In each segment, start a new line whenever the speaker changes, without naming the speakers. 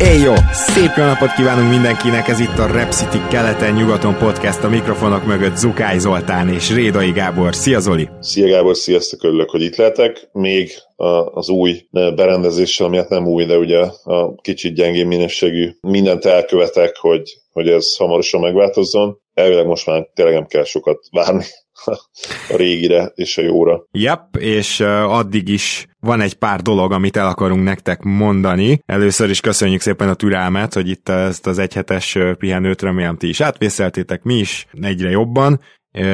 Éj! Szép jó napot kívánunk mindenkinek, ez itt a Rep City keleten-nyugaton podcast, a mikrofonok mögött Zukály Zoltán és Rédai Gábor. Szia Zoli!
Szia Gábor, sziasztok, örülök, hogy itt lehetek. Még az új berendezéssel, ami hát nem új, de ugye a kicsit gyengén minőségű, mindent elkövetek, hogy, hogy ez hamarosan megváltozzon. Elvileg most már tényleg nem kell sokat várni a régire és a jóra.
Yep, és addig is van egy pár dolog, amit el akarunk nektek mondani. Először is köszönjük szépen a türelmet, hogy itt ezt az egyhetes pihenőt remélem ti is átvészeltétek, mi is egyre jobban.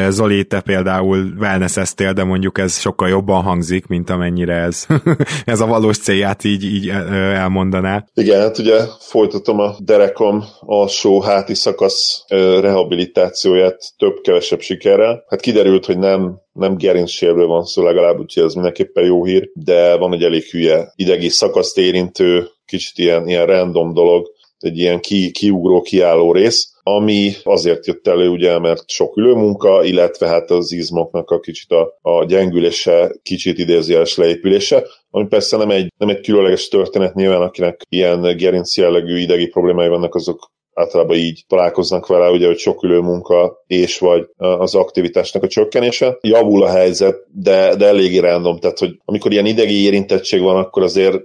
Zoli, te például wellness de mondjuk ez sokkal jobban hangzik, mint amennyire ez, ez a valós célját így, így elmondaná.
Igen, hát ugye folytatom a derekom alsó háti szakasz rehabilitációját több-kevesebb sikerrel. Hát kiderült, hogy nem nem gerincsérről van szó legalább, úgyhogy ez mindenképpen jó hír, de van egy elég hülye idegi szakaszt érintő, kicsit ilyen, ilyen random dolog, egy ilyen ki, kiugró, kiálló rész, ami azért jött elő, ugye, mert sok ülőmunka, illetve hát az izmoknak a kicsit a, a gyengülése, kicsit idézőjeles leépülése, ami persze nem egy, nem egy különleges történet, nyilván akinek ilyen gerinc jellegű idegi problémái vannak, azok általában így találkoznak vele, ugye, hogy sok ülőmunka és vagy az aktivitásnak a csökkenése. Javul a helyzet, de, de eléggé random, tehát hogy amikor ilyen idegi érintettség van, akkor azért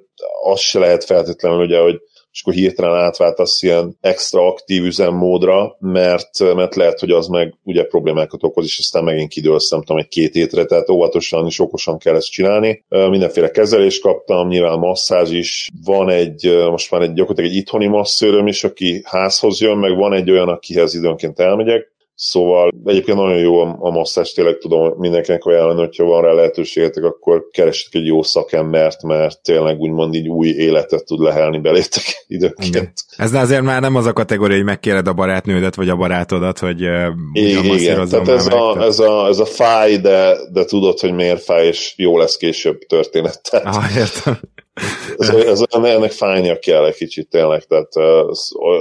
az se lehet feltétlenül, ugye, hogy és akkor hirtelen átváltasz ilyen extra aktív üzemmódra, mert, mert lehet, hogy az meg ugye problémákat okoz, és aztán megint kidőlsz, nem tudom, egy két hétre, tehát óvatosan és okosan kell ezt csinálni. Mindenféle kezelést kaptam, nyilván masszázs is, van egy, most már egy gyakorlatilag egy itthoni masszőröm is, aki házhoz jön, meg van egy olyan, akihez időnként elmegyek, Szóval egyébként nagyon jó a, a masszás, tényleg tudom mindenkinek ajánlani, hogyha van rá lehetőségetek, akkor keressetek egy jó szakembert, mert tényleg úgymond így új életet tud lehelni belétek időnként. Igen.
Ez azért már nem az a kategória, hogy megkéred a barátnődet vagy a barátodat, hogy
igen, igen. Tehát ez a, ez, a, ez a fáj, de, de tudod, hogy miért fáj, és jó lesz később történet. Tehát,
ah, értem.
ez, ez, ennek fájnia kell egy kicsit tényleg, tehát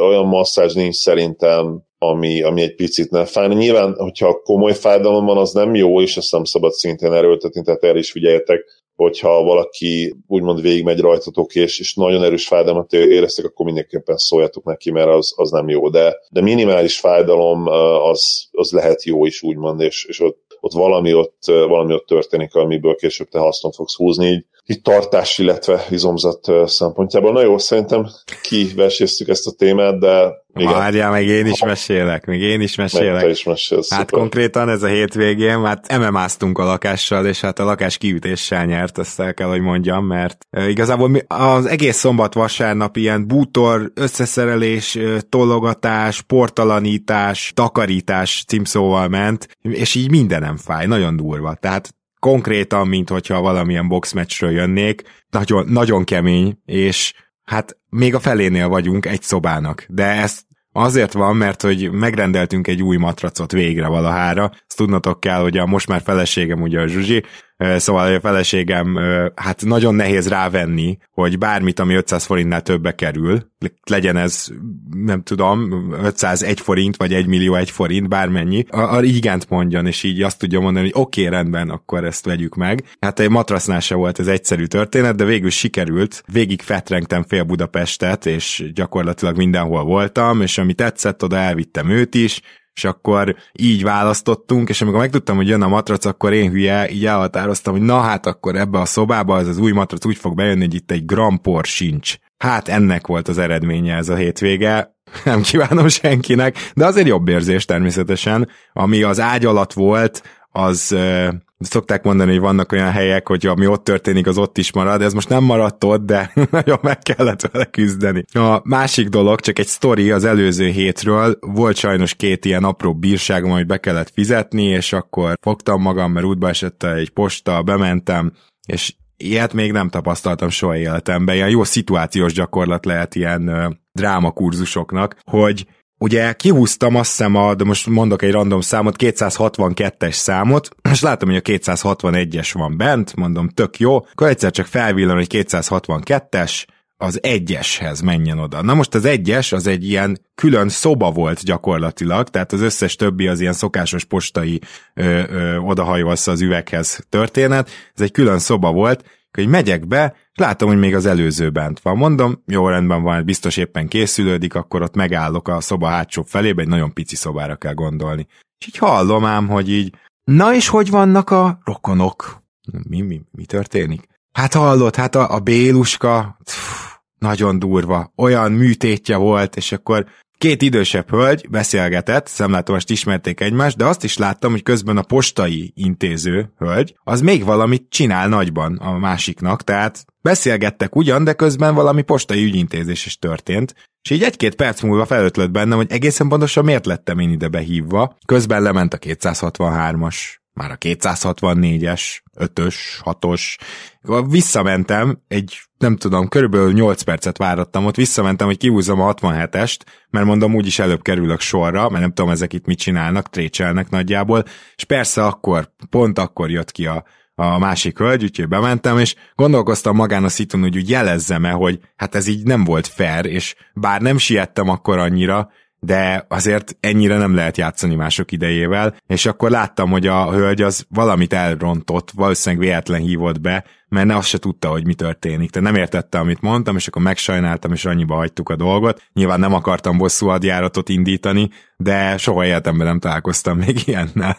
olyan masszázs nincs szerintem, ami, ami egy picit nem fáj. Nyilván, hogyha komoly fájdalom van, az nem jó, és ezt nem szabad szintén erőltetni, tehát erre is figyeljetek, hogyha valaki úgymond végigmegy rajtatok, és, és nagyon erős fájdalmat éreztek, akkor mindenképpen szóljatok neki, mert az, az nem jó. De, de minimális fájdalom az, az lehet jó is, úgymond, és, és ott, ott valami ott, valami ott történik, amiből később te hasznot fogsz húzni, így itt tartás, illetve izomzat szempontjából. Na jó, szerintem kiveséztük ezt a témát, de
igen. Várjál, meg én is mesélek, még én is mesélek. Meg
te is mesélsz,
hát szuper. konkrétan ez a hétvégén, hát MMA-ztunk a lakással, és hát a lakás kiütéssel nyert, ezt el kell, hogy mondjam, mert igazából az egész szombat vasárnap ilyen bútor, összeszerelés, tologatás, portalanítás, takarítás címszóval ment, és így mindenem fáj, nagyon durva. Tehát konkrétan, mint hogyha valamilyen boxmeccsről jönnék, nagyon, nagyon kemény, és hát még a felénél vagyunk egy szobának, de ezt Azért van, mert hogy megrendeltünk egy új matracot végre valahára. Azt tudnotok kell, hogy a most már feleségem ugye a Zsuzsi, Szóval a feleségem, hát nagyon nehéz rávenni, hogy bármit, ami 500 forintnál többe kerül, legyen ez, nem tudom, 501 forint, vagy 1 millió 1 forint, bármennyi, a, a igent mondjon, és így azt tudja mondani, hogy oké, okay, rendben, akkor ezt vegyük meg. Hát egy matrasznál se volt ez egyszerű történet, de végül sikerült. Végig fetrengtem fél Budapestet, és gyakorlatilag mindenhol voltam, és ami tetszett, oda elvittem őt is, és akkor így választottunk, és amikor megtudtam, hogy jön a matrac, akkor én hülye így elhatároztam, hogy na hát akkor ebbe a szobába az az új matrac úgy fog bejönni, hogy itt egy grampor sincs. Hát ennek volt az eredménye ez a hétvége, nem kívánom senkinek, de azért jobb érzés természetesen, ami az ágy alatt volt, az szokták mondani, hogy vannak olyan helyek, hogy ami ott történik, az ott is marad, ez most nem maradt ott, de nagyon meg kellett vele küzdeni. A másik dolog, csak egy sztori az előző hétről, volt sajnos két ilyen apró bírságom, amit be kellett fizetni, és akkor fogtam magam, mert útba esett egy posta, bementem, és ilyet még nem tapasztaltam soha életemben. Ilyen jó szituációs gyakorlat lehet ilyen drámakurzusoknak, hogy ugye kihúztam azt hiszem, a, de most mondok egy random számot, 262-es számot, és látom, hogy a 261-es van bent, mondom, tök jó, akkor egyszer csak felvillan, hogy 262-es, az egyeshez menjen oda. Na most az egyes az egy ilyen külön szoba volt gyakorlatilag, tehát az összes többi az ilyen szokásos postai ö, ö, odahajolsz az üveghez történet, ez egy külön szoba volt, hogy megyek be, és látom, hogy még az előző bent van. Mondom, jó rendben van, biztos éppen készülődik, akkor ott megállok a szoba hátsó felébe, egy nagyon pici szobára kell gondolni. És így hallom ám, hogy így, na és hogy vannak a rokonok? Mi, mi, mi történik? Hát hallott, hát a, a Béluska, pff, nagyon durva, olyan műtétje volt, és akkor Két idősebb hölgy beszélgetett, szemlátomást ismerték egymást, de azt is láttam, hogy közben a postai intéző hölgy, az még valamit csinál nagyban a másiknak, tehát beszélgettek ugyan, de közben valami postai ügyintézés is történt, és így egy-két perc múlva felötlött bennem, hogy egészen pontosan miért lettem én ide behívva. Közben lement a 263-as már a 264-es, 5-ös, 6-os. Visszamentem, egy, nem tudom, körülbelül 8 percet várattam ott, visszamentem, hogy kihúzom a 67-est, mert mondom, úgyis előbb kerülök sorra, mert nem tudom, ezek itt mit csinálnak, trécselnek nagyjából, és persze akkor, pont akkor jött ki a, a másik hölgy, úgyhogy bementem, és gondolkoztam magán a szitun, hogy úgy jelezzem-e, hogy hát ez így nem volt fair, és bár nem siettem akkor annyira, de azért ennyire nem lehet játszani mások idejével, és akkor láttam, hogy a hölgy az valamit elrontott, valószínűleg véletlen hívott be, mert ne azt se tudta, hogy mi történik. Tehát nem értette, amit mondtam, és akkor megsajnáltam, és annyiba hagytuk a dolgot. Nyilván nem akartam bosszú hadjáratot indítani, de soha életemben nem találkoztam még ilyennel.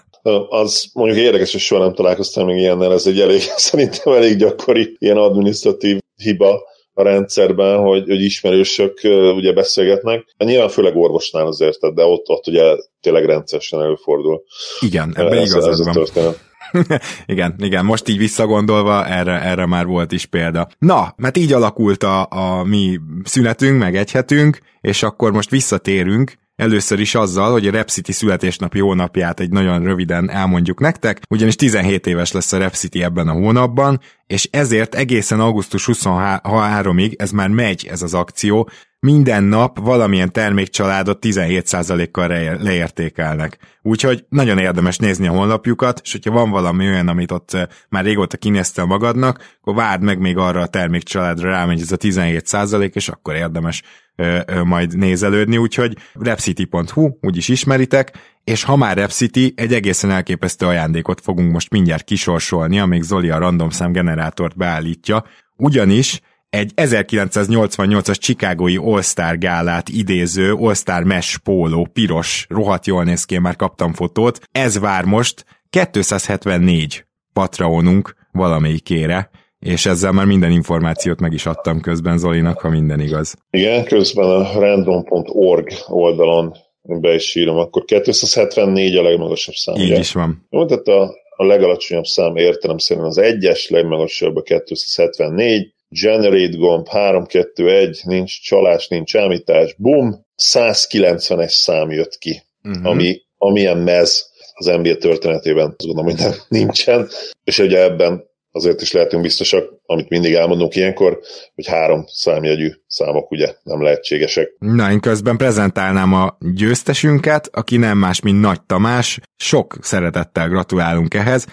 Az mondjuk érdekes, hogy soha nem találkoztam még ilyennel, ez egy elég, szerintem elég gyakori ilyen administratív hiba, a rendszerben, hogy, hogy ismerősök ugye beszélgetnek. Hát nyilván főleg orvosnál azért, de ott, ott ugye tényleg rendszeresen előfordul.
Igen, ebben igazad van. igen, igen, most így visszagondolva erre, erre már volt is példa. Na, mert így alakult a, a mi szünetünk, meg egyhetünk, és akkor most visszatérünk Először is azzal, hogy a Rep City születésnapi hónapját egy nagyon röviden elmondjuk nektek, ugyanis 17 éves lesz a Rep City ebben a hónapban, és ezért egészen augusztus 23-ig ez már megy ez az akció, minden nap valamilyen termékcsaládot 17%-kal leértékelnek. Úgyhogy nagyon érdemes nézni a honlapjukat, és hogyha van valami olyan, amit ott eh, már régóta kinéztél magadnak, akkor várd meg még arra a termékcsaládra rámegy ez a 17%, és akkor érdemes majd nézelődni, úgyhogy repcity.hu, úgyis ismeritek, és ha már Repcity, egy egészen elképesztő ajándékot fogunk most mindjárt kisorsolni, amíg Zoli a random szám generátort beállítja, ugyanis egy 1988-as Chicagói All-Star gálát idéző All-Star Mesh póló, piros, rohadt jól néz ki, már kaptam fotót. Ez vár most 274 Patreonunk valamelyikére, és ezzel már minden információt meg is adtam közben Zolinak, ha minden igaz.
Igen, közben a random.org oldalon be is írom, akkor 274 a legmagasabb szám.
Így ugye? is van.
Jó, tehát a, a legalacsonyabb szám értelem szerint az egyes, legmagasabb a 274, generate gomb, 3-2-1, nincs csalás, nincs ámítás, bum, 190-es szám jött ki, uh-huh. ami, amilyen mez az NBA történetében, azt gondolom, hogy nem, nincsen, és ugye ebben azért is lehetünk biztosak, amit mindig elmondunk ilyenkor, hogy három számjegyű számok ugye nem lehetségesek.
Na, én közben prezentálnám a győztesünket, aki nem más, mint Nagy Tamás. Sok szeretettel gratulálunk ehhez.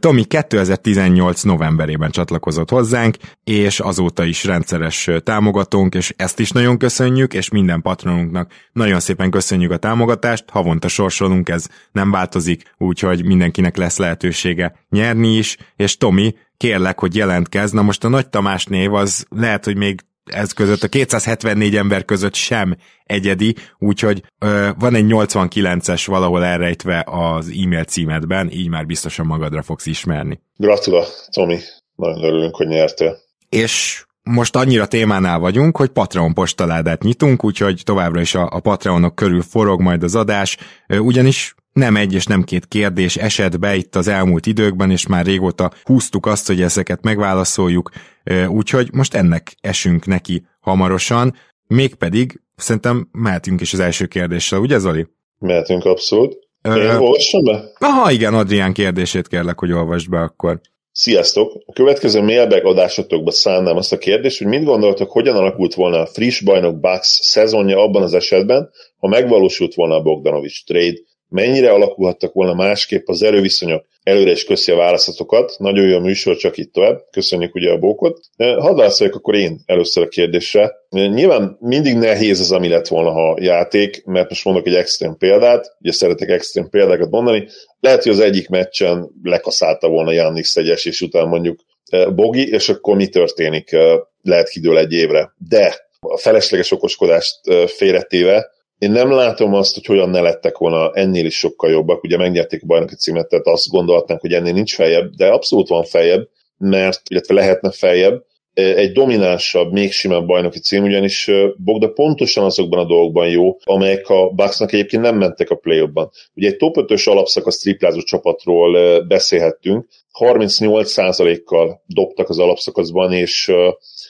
Tomi 2018 novemberében csatlakozott hozzánk, és azóta is rendszeres támogatónk, és ezt is nagyon köszönjük, és minden patronunknak nagyon szépen köszönjük a támogatást, havonta sorsolunk, ez nem változik, úgyhogy mindenkinek lesz lehetősége nyerni is, és Tomi, kérlek, hogy jelentkez. Na most a Nagy Tamás név az lehet, hogy még ez között, a 274 ember között sem egyedi, úgyhogy ö, van egy 89-es valahol elrejtve az e-mail címedben, így már biztosan magadra fogsz ismerni.
Gratula, Tomi. Nagyon örülünk, hogy nyertél.
És most annyira témánál vagyunk, hogy Patreon postaládát nyitunk, úgyhogy továbbra is a, a Patreonok körül forog majd az adás, ugyanis nem egy és nem két kérdés esett be itt az elmúlt időkben, és már régóta húztuk azt, hogy ezeket megválaszoljuk, úgyhogy most ennek esünk neki hamarosan, mégpedig szerintem mehetünk is az első kérdéssel, ugye Zoli?
Mehetünk abszolút. Én olvassam be?
Aha, igen, Adrián kérdését kérlek, hogy olvasd be akkor.
Sziasztok! A következő mailbag adásatokba szánnám azt a kérdést, hogy mit gondoltok, hogyan alakult volna a friss bajnok Bucks szezonja abban az esetben, ha megvalósult volna a Bogdanovics trade, mennyire alakulhattak volna másképp az erőviszonyok. Előre is köszi a válaszatokat, nagyon jó a műsor, csak itt tovább. Köszönjük ugye a bókot. Hadd válaszoljak akkor én először a kérdésre. Nyilván mindig nehéz az, ami lett volna a játék, mert most mondok egy extrém példát, ugye szeretek extrém példákat mondani. Lehet, hogy az egyik meccsen lekaszálta volna Jannis egy esés után mondjuk Bogi, és akkor mi történik? Lehet kidől egy évre. De a felesleges okoskodást félretéve, én nem látom azt, hogy hogyan ne lettek volna ennél is sokkal jobbak. Ugye megnyerték a bajnoki címet, tehát azt gondolhatnánk, hogy ennél nincs feljebb, de abszolút van feljebb, mert, illetve lehetne feljebb, egy dominánsabb, még simább bajnoki cím, ugyanis Bogda pontosan azokban a dolgokban jó, amelyek a Bucksnak egyébként nem mentek a play ban Ugye egy top 5-ös alapszakasz triplázó csapatról beszélhettünk, 38%-kal dobtak az alapszakaszban, és,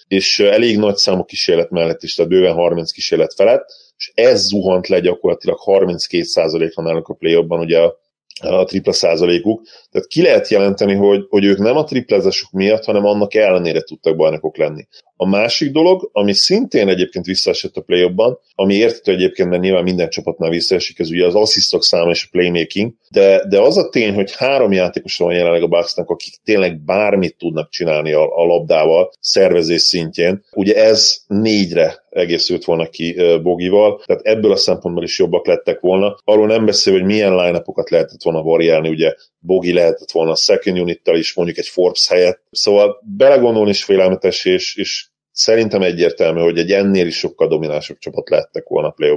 és elég nagy számú kísérlet mellett is, tehát bőven 30 kísérlet felett, és ez zuhant le gyakorlatilag 32%-ra náluk a play ugye a, a tripla százalékuk. Tehát ki lehet jelenteni, hogy, hogy ők nem a triplázásuk miatt, hanem annak ellenére tudtak bajnokok lenni. A másik dolog, ami szintén egyébként visszaesett a play ami értető egyébként, mert nyilván minden csapatnál visszaesik, ez ugye az asszisztok száma és a playmaking, de, de az a tény, hogy három játékos van jelenleg a Bucksnak, akik tényleg bármit tudnak csinálni a, a labdával, szervezés szintjén, ugye ez négyre egészült volna ki Bogival, tehát ebből a szempontból is jobbak lettek volna. Arról nem beszél, hogy milyen line lehetett volna variálni, ugye Bogi lehetett volna a second unittal is, mondjuk egy Forbes helyett. Szóval belegondolni is félelmetes, és, és szerintem egyértelmű, hogy egy ennél is sokkal dominánsabb csapat lehettek volna a play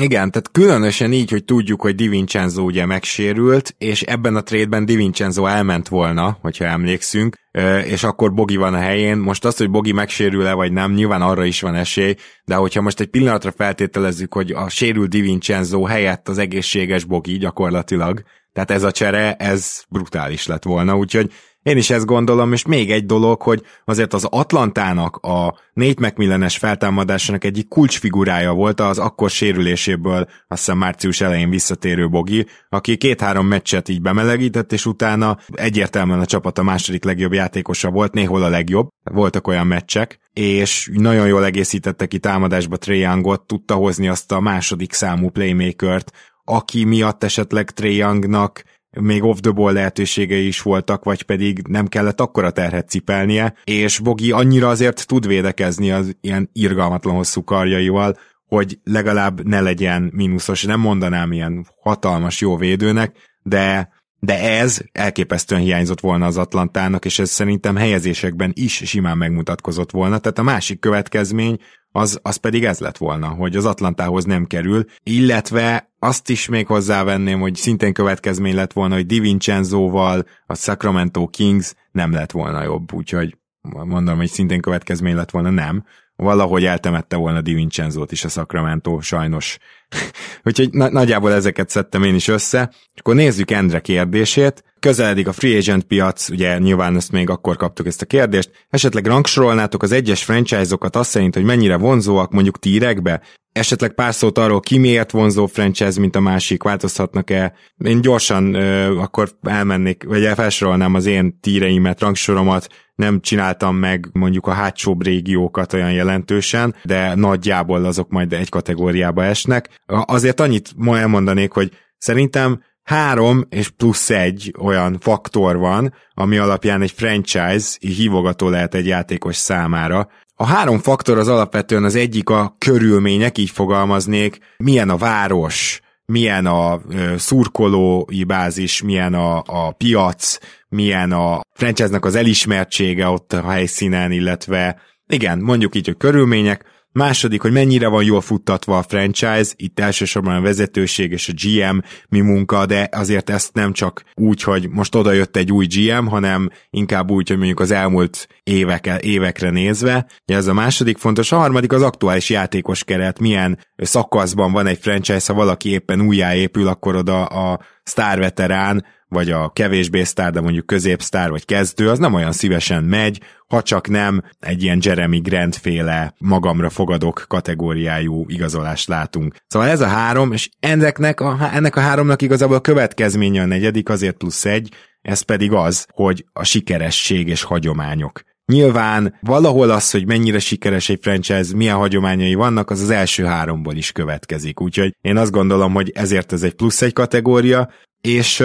igen, tehát különösen így, hogy tudjuk, hogy Di Vincenzo ugye megsérült, és ebben a trédben Di Vincenzo elment volna, hogyha emlékszünk, és akkor Bogi van a helyén. Most az, hogy Bogi megsérül-e vagy nem, nyilván arra is van esély, de hogyha most egy pillanatra feltételezzük, hogy a sérült Di Vincenzo helyett az egészséges Bogi gyakorlatilag, tehát ez a csere, ez brutális lett volna, úgyhogy én is ezt gondolom, és még egy dolog, hogy azért az Atlantának a négy megmillenes feltámadásának egyik kulcsfigurája volt az akkor sérüléséből, azt hiszem március elején visszatérő Bogi, aki két-három meccset így bemelegített, és utána egyértelműen a csapat a második legjobb játékosa volt, néhol a legjobb, voltak olyan meccsek, és nagyon jól egészítette ki támadásba Trae tudta hozni azt a második számú playmakert, aki miatt esetleg Trae Youngnak még off the ball lehetőségei is voltak, vagy pedig nem kellett akkora terhet cipelnie, és Bogi annyira azért tud védekezni az ilyen irgalmatlan hosszú karjaival, hogy legalább ne legyen mínuszos, nem mondanám ilyen hatalmas jó védőnek, de de ez elképesztően hiányzott volna az Atlantának, és ez szerintem helyezésekben is simán megmutatkozott volna. Tehát a másik következmény az, az pedig ez lett volna, hogy az Atlantához nem kerül, illetve azt is még hozzávenném, hogy szintén következmény lett volna, hogy DiVincenzoval a Sacramento Kings nem lett volna jobb, úgyhogy mondom, hogy szintén következmény lett volna, nem. Valahogy eltemette volna DiVincenzót is a Sacramento, sajnos. úgyhogy na- nagyjából ezeket szedtem én is össze. És akkor nézzük Endre kérdését közeledik a free agent piac, ugye nyilván ezt még akkor kaptuk ezt a kérdést, esetleg rangsorolnátok az egyes franchise-okat azt szerint, hogy mennyire vonzóak mondjuk tírekbe? Esetleg pár szót arról, ki miért vonzó franchise, mint a másik, változhatnak-e? Én gyorsan ö, akkor elmennék, vagy felsorolnám az én tíreimet, rangsoromat, nem csináltam meg mondjuk a hátsóbb régiókat olyan jelentősen, de nagyjából azok majd egy kategóriába esnek. Azért annyit ma elmondanék, hogy szerintem három és plusz egy olyan faktor van, ami alapján egy franchise hívogató lehet egy játékos számára. A három faktor az alapvetően az egyik a körülmények, így fogalmaznék, milyen a város, milyen a szurkolói bázis, milyen a, a piac, milyen a franchise-nak az elismertsége ott a helyszínen, illetve igen, mondjuk így, hogy körülmények, Második, hogy mennyire van jól futtatva a franchise, itt elsősorban a vezetőség és a GM mi munka, de azért ezt nem csak úgy, hogy most oda jött egy új GM, hanem inkább úgy, hogy mondjuk az elmúlt évek, évekre nézve. Ez a második fontos. A harmadik az aktuális játékos keret, milyen szakaszban van egy franchise, ha valaki éppen újjáépül, akkor oda a sztárveterán vagy a kevésbé sztár, de mondjuk középsztár, vagy kezdő, az nem olyan szívesen megy, ha csak nem egy ilyen Jeremy Grant féle magamra fogadok kategóriájú igazolást látunk. Szóval ez a három, és ennek a, ennek a háromnak igazából a következménye a negyedik, azért plusz egy, ez pedig az, hogy a sikeresség és hagyományok. Nyilván valahol az, hogy mennyire sikeres egy franchise, milyen hagyományai vannak, az az első háromból is következik. Úgyhogy én azt gondolom, hogy ezért ez egy plusz egy kategória, és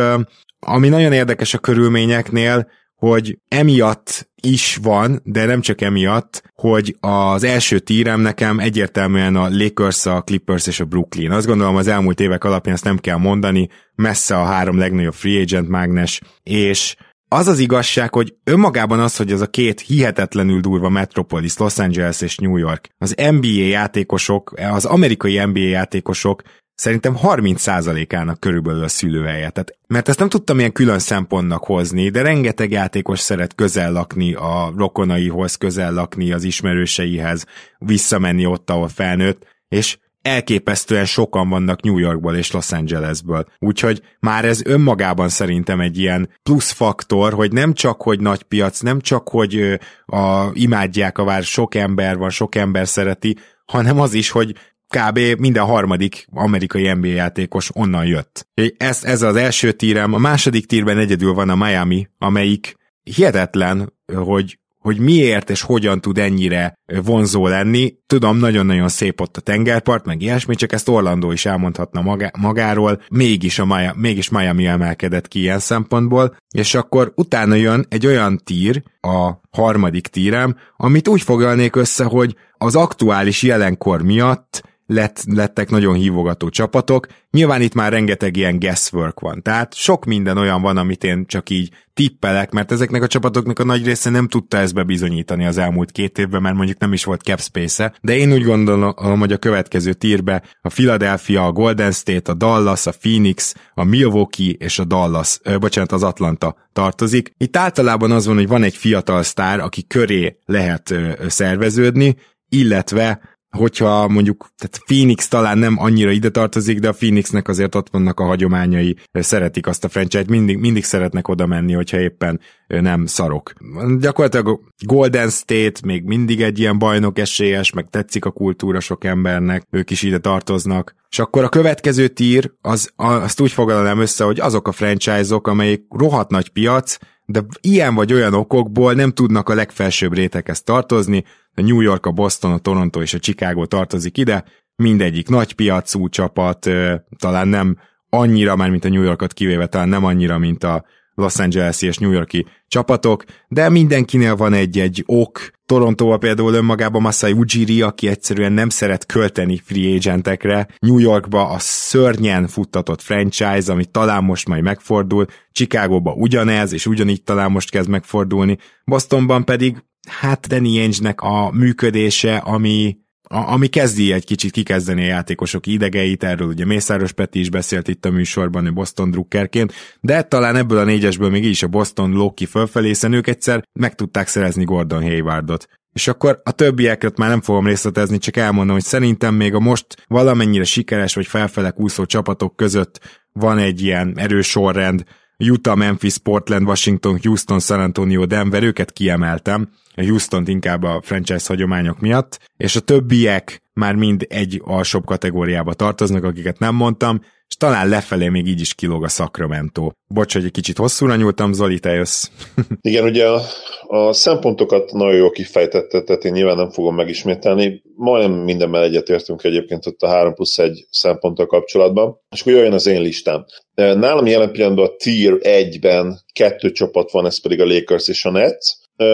ami nagyon érdekes a körülményeknél, hogy emiatt is van, de nem csak emiatt, hogy az első tírem nekem egyértelműen a Lakers, a Clippers és a Brooklyn. Azt gondolom az elmúlt évek alapján ezt nem kell mondani, messze a három legnagyobb free agent mágnes, és az az igazság, hogy önmagában az, hogy ez a két hihetetlenül durva metropolis, Los Angeles és New York, az NBA játékosok, az amerikai NBA játékosok szerintem 30%-ának körülbelül a szülőhelye. Tehát, mert ezt nem tudtam ilyen külön szempontnak hozni, de rengeteg játékos szeret közel lakni a rokonaihoz, közel lakni az ismerőseihez, visszamenni ott, ahol felnőtt, és elképesztően sokan vannak New Yorkból és Los Angelesből. Úgyhogy már ez önmagában szerintem egy ilyen plusz faktor, hogy nem csak, hogy nagy piac, nem csak, hogy a, imádják a vár, sok ember van, sok ember szereti, hanem az is, hogy kb. minden harmadik amerikai NBA játékos onnan jött. Ez, ez az első tírem, a második tírben egyedül van a Miami, amelyik hihetetlen, hogy hogy miért és hogyan tud ennyire vonzó lenni. Tudom, nagyon-nagyon szép ott a tengerpart, meg ilyesmi, csak ezt Orlandó is elmondhatna magá- magáról, mégis, a Miami, mégis Miami emelkedett ki ilyen szempontból, és akkor utána jön egy olyan tír, a harmadik tírem, amit úgy foglalnék össze, hogy az aktuális jelenkor miatt lett, lettek nagyon hívogató csapatok. Nyilván itt már rengeteg ilyen guesswork van, tehát sok minden olyan van, amit én csak így tippelek, mert ezeknek a csapatoknak a nagy része nem tudta ezt bebizonyítani az elmúlt két évben, mert mondjuk nem is volt cap space-e, de én úgy gondolom, hogy a következő tírbe a Philadelphia, a Golden State, a Dallas, a Phoenix, a Milwaukee és a Dallas, ö, bocsánat, az Atlanta tartozik. Itt általában az van, hogy van egy fiatal sztár, aki köré lehet ö, szerveződni, illetve hogyha mondjuk, tehát Phoenix talán nem annyira ide tartozik, de a Phoenixnek azért ott vannak a hagyományai, szeretik azt a franchise-t, mindig, mindig szeretnek oda menni, hogyha éppen nem szarok. Gyakorlatilag Golden State még mindig egy ilyen bajnok esélyes, meg tetszik a kultúra sok embernek, ők is ide tartoznak. És akkor a következő tír, az, azt úgy foglalnám össze, hogy azok a franchise-ok, amelyek rohadt nagy piac, de ilyen vagy olyan okokból nem tudnak a legfelsőbb réteghez tartozni, a New York, a Boston, a Toronto és a Chicago tartozik ide, mindegyik nagy piacú csapat, talán nem annyira, már mint a New Yorkot kivéve, talán nem annyira, mint a Los Angeles és New Yorki csapatok, de mindenkinél van egy-egy ok. Torontóval például önmagában Masai Ujiri, aki egyszerűen nem szeret költeni free agentekre. New Yorkba a szörnyen futtatott franchise, ami talán most majd megfordul. Chicagóba ugyanez, és ugyanígy talán most kezd megfordulni. Bostonban pedig hát Danny Ainge-nek a működése, ami, a, ami kezdi egy kicsit kikezdeni a játékosok idegeit, erről ugye Mészáros Peti is beszélt itt a műsorban, hogy Boston drukkerként, de talán ebből a négyesből még is a Boston Loki fölfelé, hiszen ők egyszer meg tudták szerezni Gordon Haywardot. És akkor a többieket már nem fogom részletezni, csak elmondom, hogy szerintem még a most valamennyire sikeres vagy felfele úszó csapatok között van egy ilyen erős sorrend, Utah, Memphis, Portland, Washington, Houston, San Antonio, Denver, őket kiemeltem, a houston inkább a franchise hagyományok miatt, és a többiek már mind egy alsóbb kategóriába tartoznak, akiket nem mondtam, és talán lefelé még így is kilóg a Sacramento. Bocs, hogy egy kicsit hosszúra nyúltam, Zoli, te jössz.
Igen, ugye a, a szempontokat nagyon jól kifejtette, tehát én nyilván nem fogom megismételni. Majdnem mindenben egyetértünk egyébként ott a 3 plusz 1 szemponttal kapcsolatban. És akkor jöjjön az én listám. Nálam jelen pillanatban a Tier 1-ben kettő csapat van, ez pedig a Lakers és a Nets.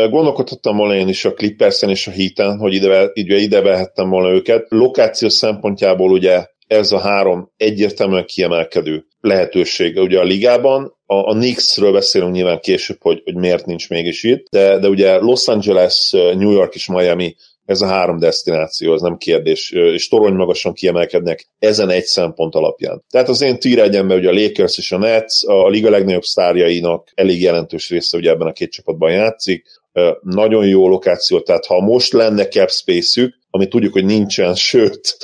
Gondolkodhattam volna én is a Clippersen és a Heaten, hogy ide, ide, ide vehettem volna őket. Lokáció szempontjából ugye ez a három egyértelműen kiemelkedő lehetőség ugye a ligában. A, a Knicksről beszélünk nyilván később, hogy, hogy miért nincs mégis itt, de, de ugye Los Angeles, New York és Miami ez a három destináció, az nem kérdés, és torony magasan kiemelkednek ezen egy szempont alapján. Tehát az én tier egyenben ugye a Lakers és a Nets, a liga legnagyobb sztárjainak elég jelentős része ugye ebben a két csapatban játszik, nagyon jó lokáció, tehát ha most lenne cap space-ük, ami tudjuk, hogy nincsen, sőt,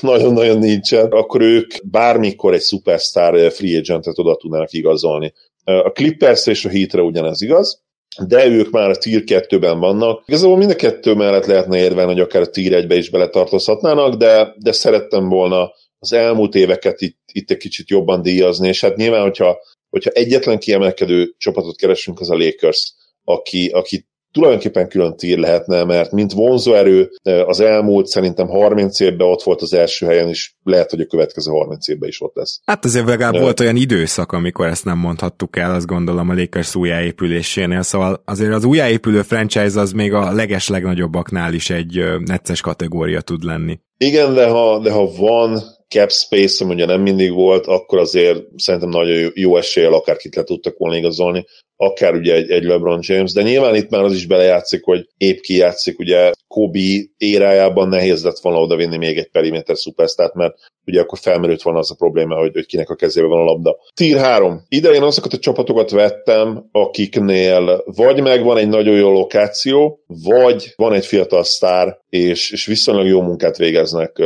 nagyon-nagyon nincsen, akkor ők bármikor egy superstar free agentet oda tudnának igazolni. A Clippers és a Heatre ugyanez igaz, de ők már a Tier 2-ben vannak. Igazából mind a kettő mellett lehetne érvelni, hogy akár a Tier 1-be is beletartozhatnának, de, de szerettem volna az elmúlt éveket itt, itt egy kicsit jobban díjazni, és hát nyilván, hogyha, hogyha egyetlen kiemelkedő csapatot keresünk, az a Lakers, aki, aki tulajdonképpen külön tír lehetne, mert mint vonzóerő az elmúlt szerintem 30 évben ott volt az első helyen, és lehet, hogy a következő 30 évben is ott lesz.
Hát azért legalább uh, volt olyan időszak, amikor ezt nem mondhattuk el, azt gondolom a Lakers újjáépülésénél, szóval azért az újjáépülő franchise az még a leges legnagyobbaknál is egy necces kategória tud lenni.
Igen, de ha, de ha van cap space, ugye nem mindig volt, akkor azért szerintem nagyon jó eséllyel akárkit le tudtak volna igazolni, akár ugye egy, egy LeBron James, de nyilván itt már az is belejátszik, hogy épp kijátszik, ugye Kobe érájában nehéz lett volna odavinni még egy perimeter szupersztát, mert ugye akkor felmerült volna az a probléma, hogy, hogy kinek a kezében van a labda. Tier 3. Idején azokat a csapatokat vettem, akiknél vagy megvan egy nagyon jó lokáció, vagy van egy fiatal sztár, és, és viszonylag jó munkát végeznek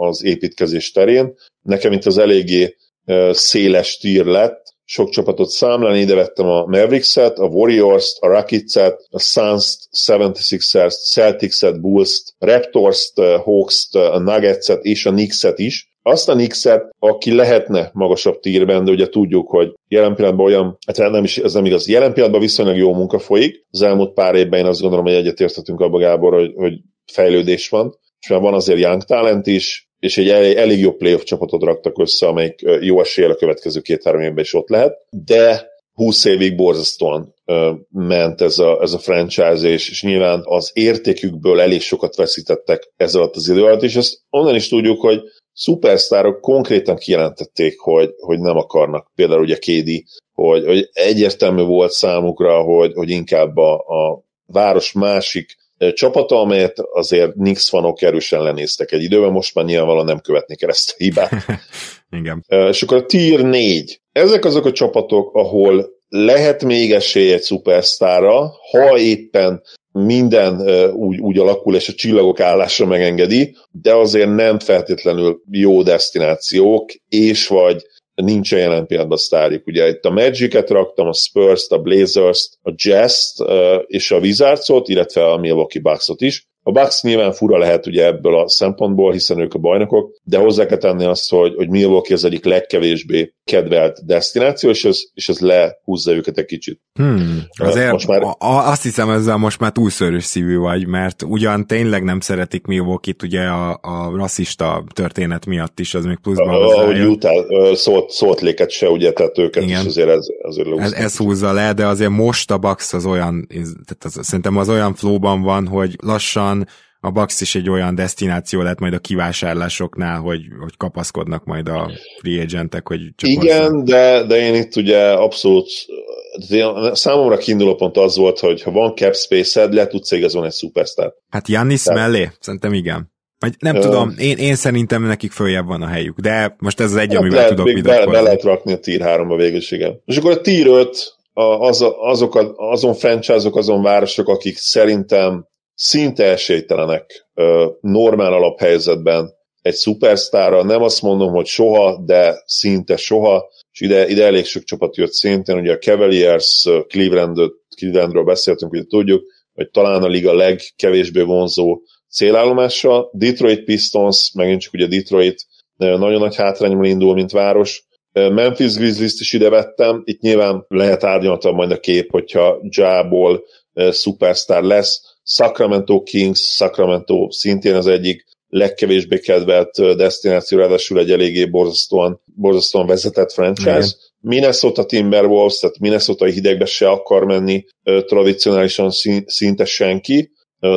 az építkezés terén. Nekem itt az eléggé széles tír lett, sok csapatot számlálni, ide vettem a Mavericks-et, a Warriors-t, a Rockets-et, a Suns-t, 76ers-t, Celtics-et, Bulls-t, Raptors-t, Hawks-t, a Nuggets-et és a Knicks-et is, azt a Nixet, aki lehetne magasabb tírben, de ugye tudjuk, hogy jelen pillanatban olyan, hát nem is, ez nem igaz, jelen pillanatban viszonylag jó munka folyik, az elmúlt pár évben én azt gondolom, hogy egyetértetünk abba Gábor, hogy, hogy fejlődés van, és már van azért young talent is, és egy elég, elég jó playoff csapatot raktak össze, amelyik jó eséllyel a következő két-három évben is ott lehet, de 20 évig borzasztóan ment ez a, ez a franchise, és, és nyilván az értékükből elég sokat veszítettek ez alatt az idő alatt, és ezt onnan is tudjuk, hogy szupersztárok konkrétan kijelentették, hogy, hogy nem akarnak. Például ugye Kédi, hogy, hogy egyértelmű volt számukra, hogy, hogy inkább a, a város másik csapata, amelyet azért Knicks fanok erősen lenéztek egy időben, most már nyilvánvalóan nem követnék el ezt a hibát.
Igen.
És akkor a Tier 4. Ezek azok a csapatok, ahol lehet még esély egy szupersztára, ha éppen minden úgy, úgy alakul, és a csillagok állása megengedi, de azért nem feltétlenül jó destinációk, és vagy nincsen jelen pillanatban sztárjuk. Ugye itt a Magic-et raktam, a Spurs-t, a Blazers-t, a Jazz-t és a Wizards-ot, illetve a Milwaukee Bucks-ot is. A Bucks nyilván fura lehet ugye ebből a szempontból, hiszen ők a bajnokok, de hozzá kell tenni azt, hogy, hogy Milwaukee az egyik legkevésbé kedvelt destináció, és ez, és ez lehúzza őket egy kicsit.
Hmm, azért most már... a, azt hiszem ezzel most már túlszörös szívű vagy, mert ugyan tényleg nem szeretik Milwaukee-t ugye a, a rasszista történet miatt is, az még pluszban
Ahogy Utah szólt, szólt léket se, ugye, tehát őket Igen. is azért ez, azért
ez, ez húzza le, de azért most a Bucks az olyan, tehát az, szerintem az olyan flóban van, hogy lassan a Bucks is egy olyan destináció lett majd a kivásárlásoknál, hogy, hogy kapaszkodnak majd a free agentek, hogy
csak Igen, de, de én itt ugye abszolút számomra kiinduló pont az volt, hogy ha van cap space-ed, le tudsz igazolni egy superstar.
Hát Jannis Tehát... mellé? Szerintem igen. Vagy nem uh, tudom, én, én szerintem nekik följebb van a helyük, de most ez az egy, hát amivel lehet, tudok
be, be lehet rakni a tier 3-ba végül igen. És akkor a tier 5, az, azok, azon franchise-ok, azon városok, akik szerintem szinte esélytelenek normál alaphelyzetben egy szupersztára. Nem azt mondom, hogy soha, de szinte soha, és ide, ide elég sok csapat jött szintén, ugye a Cavaliers, Cleveland, Clevelandról beszéltünk, ugye tudjuk, hogy talán a liga legkevésbé vonzó célállomása. Detroit Pistons, megint csak ugye Detroit nagyon nagy hátrányban indul, mint város. Memphis Grizzlies-t is ide vettem, itt nyilván lehet árnyaltabb majd a kép, hogyha Jából szupersztár lesz, Sacramento Kings, Sacramento szintén az egyik legkevésbé kedvelt destináció, ráadásul egy eléggé borzasztóan, borzasztóan vezetett franchise. Igen. Minnesota Timberwolves, tehát Minnesota hidegbe se akar menni tradicionálisan szinte senki,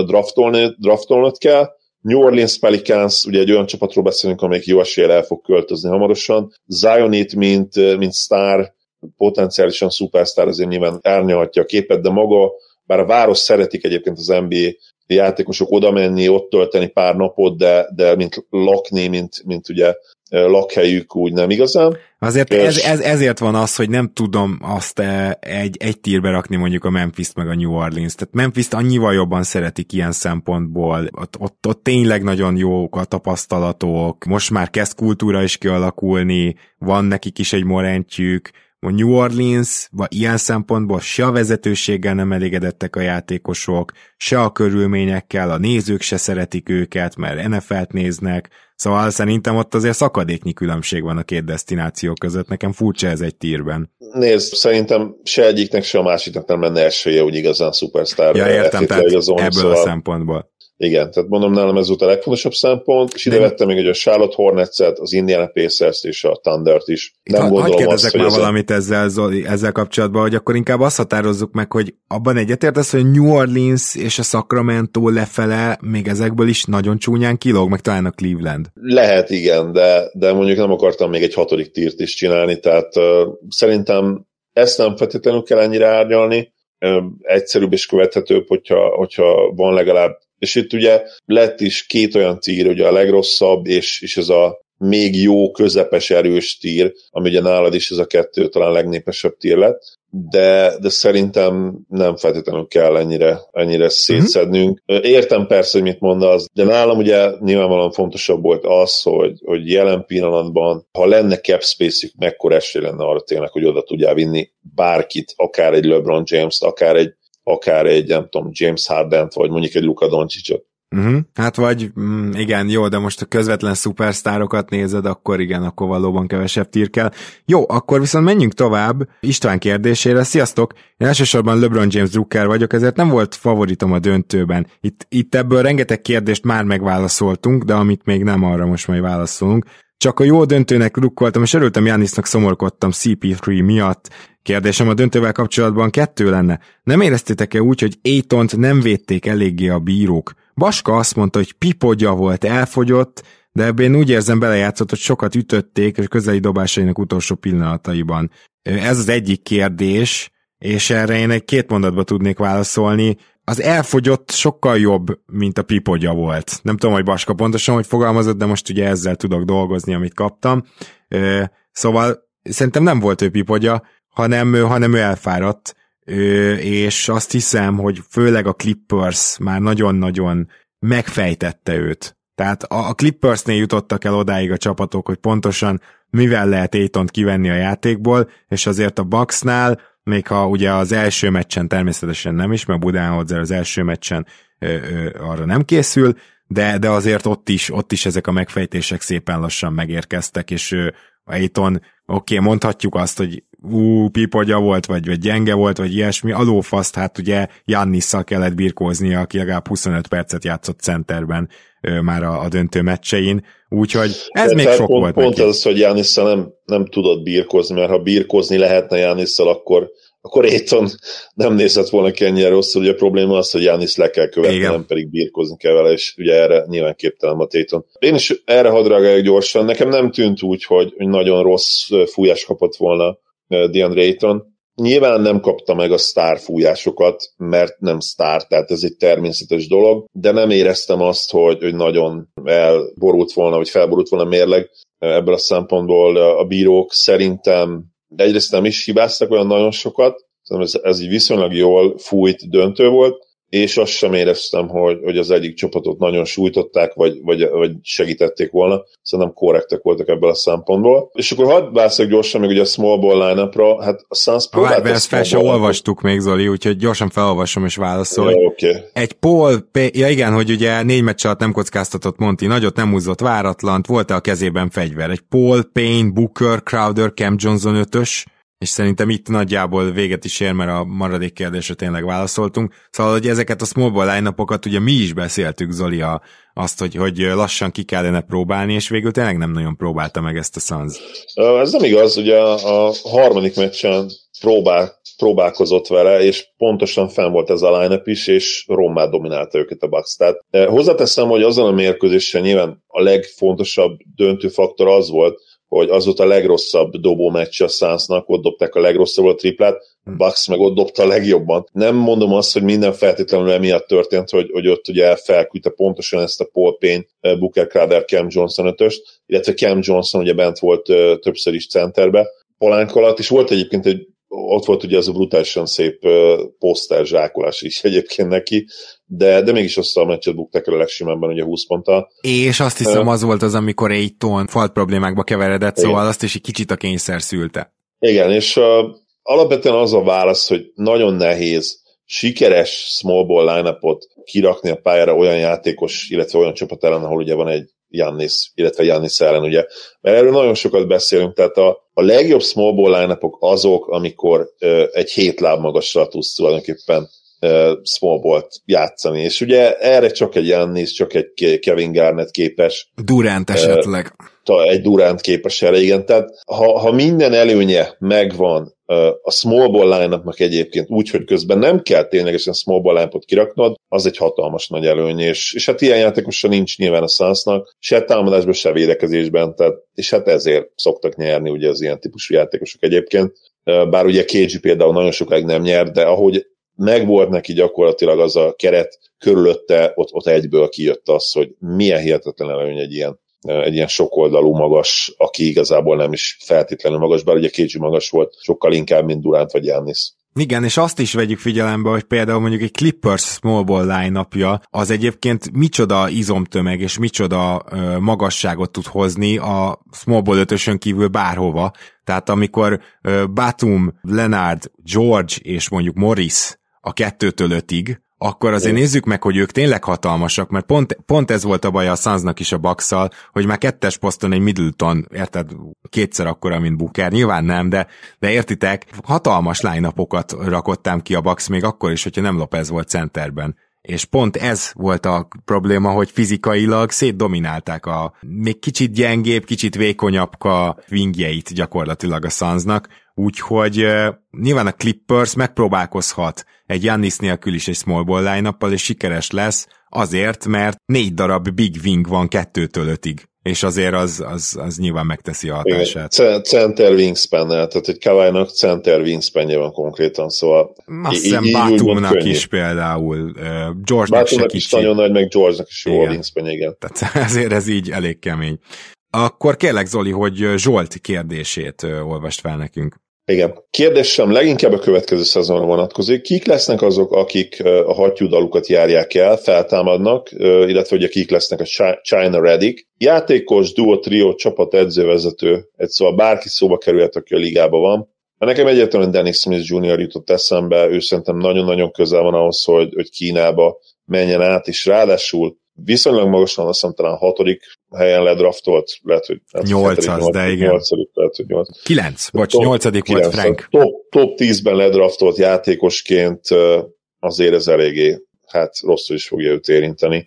draftolni, draftolnod kell. New Orleans Pelicans, ugye egy olyan csapatról beszélünk, amelyik jó eséllyel el fog költözni hamarosan. Zionit, mint, mint sztár, potenciálisan szupersztár azért nyilván árnyalhatja a képet, de maga bár a város szeretik egyébként az NBA játékosok oda menni, ott tölteni pár napot, de, de mint lakni, mint, mint ugye lakhelyük úgy nem igazán.
Azért ez, ez, ezért van az, hogy nem tudom azt egy, egy tírbe rakni mondjuk a Memphis-t meg a New Orleans. Tehát Memphis-t annyival jobban szeretik ilyen szempontból. Ott, ott, ott tényleg nagyon jók a tapasztalatok. Most már kezd kultúra is kialakulni, van nekik is egy morentjük, a New Orleans, vagy ilyen szempontból se a vezetőséggel nem elégedettek a játékosok, se a körülményekkel, a nézők se szeretik őket, mert NFL-t néznek, szóval szerintem ott azért szakadéknyi különbség van a két destináció között, nekem furcsa ez egy tírben.
Nézd, szerintem se egyiknek, se a másiknak nem lenne esélye, úgy igazán szupersztár.
Ja, értem, tehát ebből szóval... a szempontból.
Igen, tehát mondom, nálam ez volt a legfontosabb szempont, és ide De... vettem még hogy a Charlotte Hornets-et, az Indiana pacers és a Thunder-t is.
Nem ha, gondolom azt, hogy már ez valamit ezzel, Zoli, ezzel kapcsolatban, hogy akkor inkább azt határozzuk meg, hogy abban egyetértesz, hogy New Orleans és a Sacramento lefele még ezekből is nagyon csúnyán kilóg, meg talán a Cleveland.
Lehet, igen, de, de mondjuk nem akartam még egy hatodik tírt is csinálni, tehát uh, szerintem ezt nem feltétlenül kell ennyire árnyalni, uh, egyszerűbb és követhetőbb, hogyha, hogyha van legalább és itt ugye lett is két olyan tír, ugye a legrosszabb, és, és ez a még jó, közepes, erős tír, ami ugye nálad is ez a kettő talán legnépesebb tír lett, de, de szerintem nem feltétlenül kell ennyire, ennyire szétszednünk. Mm-hmm. Értem persze, hogy mit mondasz, de nálam ugye nyilvánvalóan fontosabb volt az, hogy, hogy jelen pillanatban, ha lenne cap space-ük, mekkora esély lenne arra tényleg, hogy oda tudjál vinni bárkit, akár egy LeBron James-t, akár egy akár egy, nem tudom, James harden vagy mondjuk egy Luka Doncicot.
Uh-huh. Hát vagy, mm, igen, jó, de most a közvetlen szupersztárokat nézed, akkor igen, akkor valóban kevesebb tír kell. Jó, akkor viszont menjünk tovább István kérdésére. Sziasztok! Én elsősorban LeBron James Drucker vagyok, ezért nem volt favoritom a döntőben. Itt, itt ebből rengeteg kérdést már megválaszoltunk, de amit még nem, arra most majd válaszolunk. Csak a jó döntőnek rukkoltam, és örültem Jánisznak szomorkodtam CP3 miatt. Kérdésem a döntővel kapcsolatban kettő lenne. Nem éreztétek-e úgy, hogy Aitont nem védték eléggé a bírók? Baska azt mondta, hogy pipodja volt, elfogyott, de ebben én úgy érzem belejátszott, hogy sokat ütötték a közeli dobásainak utolsó pillanataiban. Ez az egyik kérdés, és erre én egy két mondatba tudnék válaszolni. Az elfogyott sokkal jobb, mint a pipodja volt. Nem tudom, hogy Baska pontosan, hogy fogalmazott, de most ugye ezzel tudok dolgozni, amit kaptam. Szóval szerintem nem volt ő pipodja, hanem, hanem ő elfáradt, és azt hiszem, hogy főleg a Clippers már nagyon-nagyon megfejtette őt. Tehát a Clippersnél jutottak el odáig a csapatok, hogy pontosan mivel lehet Aitont kivenni a játékból, és azért a Bucksnál, még ha ugye az első meccsen természetesen nem is, mert Budenholzer az első meccsen ö, ö, arra nem készül, de, de azért ott is, ott is ezek a megfejtések szépen lassan megérkeztek, és Aiton, oké, okay, mondhatjuk azt, hogy ú, pipogya volt, vagy, vagy gyenge volt, vagy ilyesmi, alófaszt, hát ugye Jannisszal kellett birkóznia, aki legalább 25 percet játszott centerben ő, már a, a döntő meccsein, úgyhogy ez De még sok
pont,
volt
Pont neki. az, hogy Jannisszal nem, nem tudott birkózni, mert ha birkózni lehetne Jannisszal, akkor akkor Aiton nem nézett volna ki ennyire rosszul, ugye a probléma az, hogy Jánisz le kell követni, Igen. nem pedig birkozni kell vele, és ugye erre nyilván képtelen a Téton. Én is erre hadd gyorsan, nekem nem tűnt úgy, hogy nagyon rossz fújás kapott volna DeAndre Ayton. Nyilván nem kapta meg a sztár fújásokat, mert nem sztár, tehát ez egy természetes dolog, de nem éreztem azt, hogy, hogy nagyon elborult volna, vagy felborult volna mérleg ebből a szempontból a bírók szerintem egyrészt nem is hibáztak olyan nagyon sokat, ez, ez egy viszonylag jól fújt döntő volt, és azt sem éreztem, hogy, hogy az egyik csapatot nagyon sújtották, vagy, vagy, vagy segítették volna. Szerintem korrektek voltak ebből a szempontból. És akkor hadd válaszok gyorsan még ugye a small ball line hát a Suns próbált...
Ezt fel se olvastuk még, Zoli, úgyhogy gyorsan felolvasom és válaszolj.
Ja, okay.
Egy Paul, P- ja igen, hogy ugye négy meccs alatt nem kockáztatott Monti, nagyot nem húzott váratlant, volt-e a kezében fegyver? Egy Paul, Payne, Booker, Crowder, Cam Johnson ötös, és szerintem itt nagyjából véget is ér, mert a maradék kérdésre tényleg válaszoltunk. Szóval, hogy ezeket a small ball line ugye mi is beszéltük, Zoli, a, azt, hogy, hogy lassan ki kellene próbálni, és végül tényleg nem nagyon próbálta meg ezt a Suns.
Ez nem igaz, ugye a harmadik meccsen próbál, próbálkozott vele, és pontosan fenn volt ez a line is, és rommá dominálta őket a Bucks. Tehát hozzáteszem, hogy azon a mérkőzésen nyilván a legfontosabb döntő faktor az volt, hogy az volt a legrosszabb dobó meccs a Sunsnak, ott dobták a legrosszabb a triplát, hm. Bucks meg ott dobta a legjobban. Nem mondom azt, hogy minden feltétlenül emiatt történt, hogy, hogy ott ugye felküldte pontosan ezt a Paul Payne, Booker Crowder, Cam Johnson ötöst, illetve Cam Johnson ugye bent volt többször is centerbe, Polánk alatt, és volt egyébként egy ott volt ugye az a brutálisan szép poszter zsákolás is egyébként neki, de, de mégis azt a meccset bukták el a legsimábban, ugye 20 ponttal.
És azt hiszem az volt az, amikor egy ton falt problémákba keveredett, Igen. szóval azt is egy kicsit a kényszer szülte.
Igen, és uh, alapvetően az a válasz, hogy nagyon nehéz sikeres small ball line kirakni a pályára olyan játékos, illetve olyan csapat ellen, ahol ugye van egy Jannis, illetve Jannis ellen, ugye. Mert erről nagyon sokat beszélünk, tehát a, a legjobb small ball line azok, amikor uh, egy hét láb magasra tudsz tulajdonképpen uh, small ball-t játszani, és ugye erre csak egy Jannis, csak egy Kevin Garnett képes.
Durant esetleg.
Uh, egy Durant képes erre, igen. Tehát ha, ha minden előnye megvan a small ball line egyébként úgy, hogy közben nem kell ténylegesen small ball line kiraknod, az egy hatalmas nagy előny, és, és hát ilyen játékosan nincs nyilván a Sunsnak, se támadásban, se védekezésben, tehát, és hát ezért szoktak nyerni ugye az ilyen típusú játékosok egyébként. Bár ugye KG például nagyon sokáig nem nyer, de ahogy megvolt neki gyakorlatilag az a keret körülötte, ott, ott egyből kijött az, hogy milyen hihetetlen előny egy ilyen egy ilyen sokoldalú magas, aki igazából nem is feltétlenül magas, bár ugye Kécsi magas volt, sokkal inkább, mint Durant vagy Giannis.
Igen, és azt is vegyük figyelembe, hogy például mondjuk egy Clippers small ball line az egyébként micsoda izomtömeg és micsoda ö, magasságot tud hozni a small ball ötösön kívül bárhova. Tehát amikor ö, Batum, Leonard, George és mondjuk Morris a kettőtől ötig, akkor azért nézzük meg, hogy ők tényleg hatalmasak, mert pont, pont ez volt a baj a Sunsnak is a bucks hogy már kettes poszton egy Middleton, érted, kétszer akkora, mint Booker, nyilván nem, de, de értitek, hatalmas line rakottam ki a Bucks még akkor is, hogyha nem Lopez volt centerben. És pont ez volt a probléma, hogy fizikailag szétdominálták a még kicsit gyengébb, kicsit vékonyabbka wingjeit gyakorlatilag a Sunsnak, úgyhogy nyilván a Clippers megpróbálkozhat egy Jannis nélkül is egy small ball line és sikeres lesz, azért, mert négy darab big wing van kettőtől ötig és azért az, az, az nyilván megteszi a hatását.
Igen, center wingspan tehát egy Kawai-nak center wingspan van konkrétan, szóval
Azt hiszem Batumnak is például, George-nak
is nagyon nagy, meg George-nak is jó igen. a wingspan, igen.
Tehát ezért ez így elég kemény. Akkor kérlek Zoli, hogy Zsolt kérdését olvast fel nekünk.
Igen. Kérdésem leginkább a következő szezonra vonatkozik. Kik lesznek azok, akik a hattyúdalukat járják el, feltámadnak, illetve hogy kik lesznek a China Redick. Játékos, duo, trio, csapat, edzővezető, egy szóval bárki szóba kerülhet, aki a ligában van. Nekem egyetlen Dennis Smith Jr. jutott eszembe, ő szerintem nagyon-nagyon közel van ahhoz, hogy, hogy Kínába menjen át, és ráadásul viszonylag magasan, azt hiszem talán hatodik helyen ledraftolt, lehet, hogy...
Nyolcas, de igen.
Nyolcadik, lehet, hogy nyolc.
Kilenc, bocs, nyolcadik volt Frank.
Top, top 10-ben ledraftolt játékosként azért ez eléggé, hát rosszul is fogja őt érinteni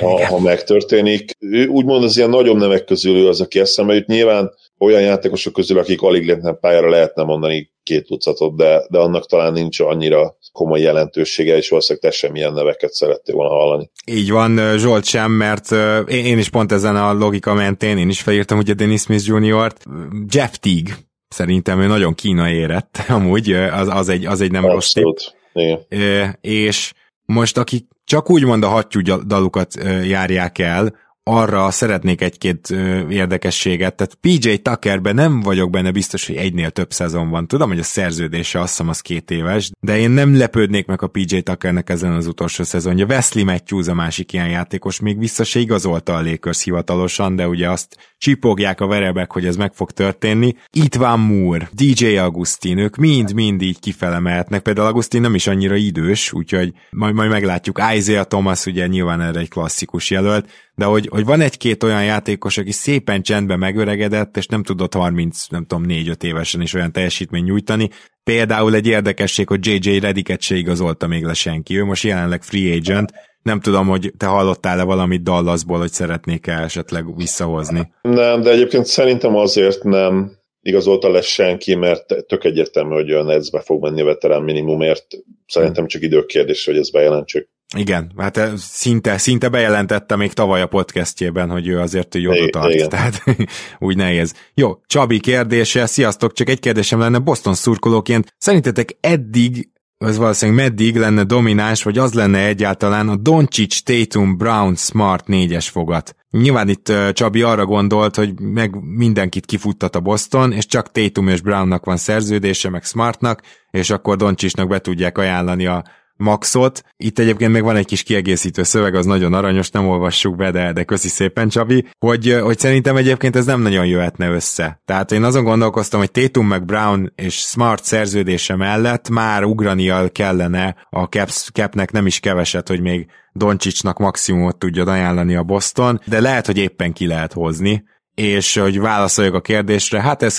ha, ha megtörténik. Ő úgymond az ilyen nagyobb nevek közül ő az, aki eszembe jut. Nyilván olyan játékosok közül, akik alig lépnek pályára, lehetne mondani két tucatot, de, de annak talán nincs annyira komoly jelentősége, és valószínűleg te sem ilyen neveket szerettél volna hallani.
Így van, Zsolt sem, mert én is pont ezen a logika mentén, én is felírtam ugye Dennis Smith Jr.-t. Jeff Teague, szerintem ő nagyon kína érett, amúgy, az, az, egy, az egy nem Abszolút. rossz tipp. Igen. És most akik csak úgymond a hattyú dalukat járják el, arra szeretnék egy-két érdekességet, tehát PJ Tuckerben nem vagyok benne biztos, hogy egynél több szezon van. Tudom, hogy a szerződése azt hiszem az két éves, de én nem lepődnék meg a PJ Tuckernek ezen az utolsó szezonja. Wesley Matthews a másik ilyen játékos, még vissza se igazolta a Lakers hivatalosan, de ugye azt csipogják a verebek, hogy ez meg fog történni. Itt van Moore, DJ Augustin, ők mind-mind így kifele mehetnek. Például Augustin nem is annyira idős, úgyhogy majd, majd meglátjuk. Isaiah Thomas ugye nyilván erre egy klasszikus jelölt, de hogy, hogy van egy-két olyan játékos, aki szépen csendben megöregedett, és nem tudott 30, nem tudom, 4-5 évesen is olyan teljesítmény nyújtani. Például egy érdekesség, hogy JJ Rediket se igazolta még le senki. Ő most jelenleg free agent, nem tudom, hogy te hallottál-e valamit Dallasból, hogy szeretnék-e esetleg visszahozni.
Nem, de egyébként szerintem azért nem igazolta lesz senki, mert tök egyértelmű, hogy a Netsbe fog menni a veterán minimumért. Szerintem csak időkérdés, hogy ez bejelentsük.
Igen, hát szinte, szinte bejelentette még tavaly a podcastjében, hogy ő azért ő oda tart, igen. tehát úgy nehéz. Jó, Csabi kérdése, sziasztok, csak egy kérdésem lenne Boston szurkolóként. Szerintetek eddig az valószínűleg meddig lenne domináns, vagy az lenne egyáltalán a Doncic, Tatum, Brown, Smart négyes fogat. Nyilván itt Csabi arra gondolt, hogy meg mindenkit kifuttat a Boston, és csak Tatum és Brownnak van szerződése, meg Smartnak, és akkor Doncsicsnak be tudják ajánlani a maxot. Itt egyébként még van egy kis kiegészítő szöveg, az nagyon aranyos, nem olvassuk be, de, de köszi szépen Csabi, hogy, hogy szerintem egyébként ez nem nagyon jöhetne össze. Tehát én azon gondolkoztam, hogy Tatum meg Brown és Smart szerződése mellett már ugrania kellene a Caps, Capnek nem is keveset, hogy még Doncsicsnak maximumot tudja ajánlani a Boston, de lehet, hogy éppen ki lehet hozni és hogy válaszoljak a kérdésre, hát ez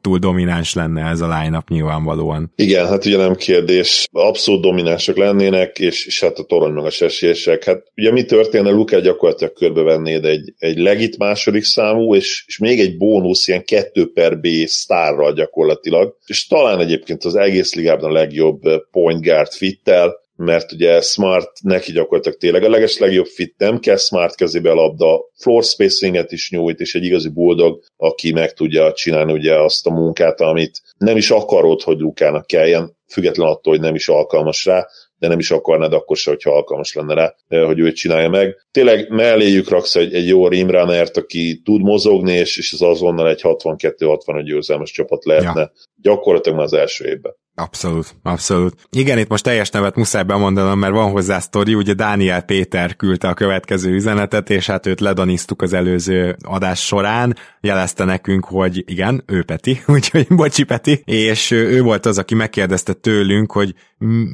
túl domináns lenne ez a line-up nyilvánvalóan.
Igen, hát ugye nem kérdés, abszolút dominánsak lennének, és, és hát a torony meg a esélyesek. Hát ugye mi történne, Luka gyakorlatilag körbevennéd egy, egy legit második számú, és, és még egy bónusz, ilyen 2 per B sztárral gyakorlatilag, és talán egyébként az egész ligában a legjobb point guard fittel, mert ugye Smart neki gyakorlatilag tényleg a leges legjobb fit, nem kell Smart kezébe a labda, floor spacinget is nyújt, és egy igazi boldog, aki meg tudja csinálni ugye azt a munkát, amit nem is akarod, hogy Lukának kelljen, független attól, hogy nem is alkalmas rá, de nem is akarnád akkor se, hogyha alkalmas lenne rá, hogy őt csinálja meg. Tényleg melléjük raksz egy, egy jó Imranert, aki tud mozogni, és, és az azonnal egy 62-65 győzelmes csapat lehetne ja. gyakorlatilag már az első évben.
Abszolút, abszolút. Igen, itt most teljes nevet muszáj bemondanom, mert van hozzá sztori, ugye Dániel Péter küldte a következő üzenetet, és hát őt ledanisztuk az előző adás során, jelezte nekünk, hogy igen, ő Peti, úgyhogy bocsi Peti, és ő volt az, aki megkérdezte tőlünk, hogy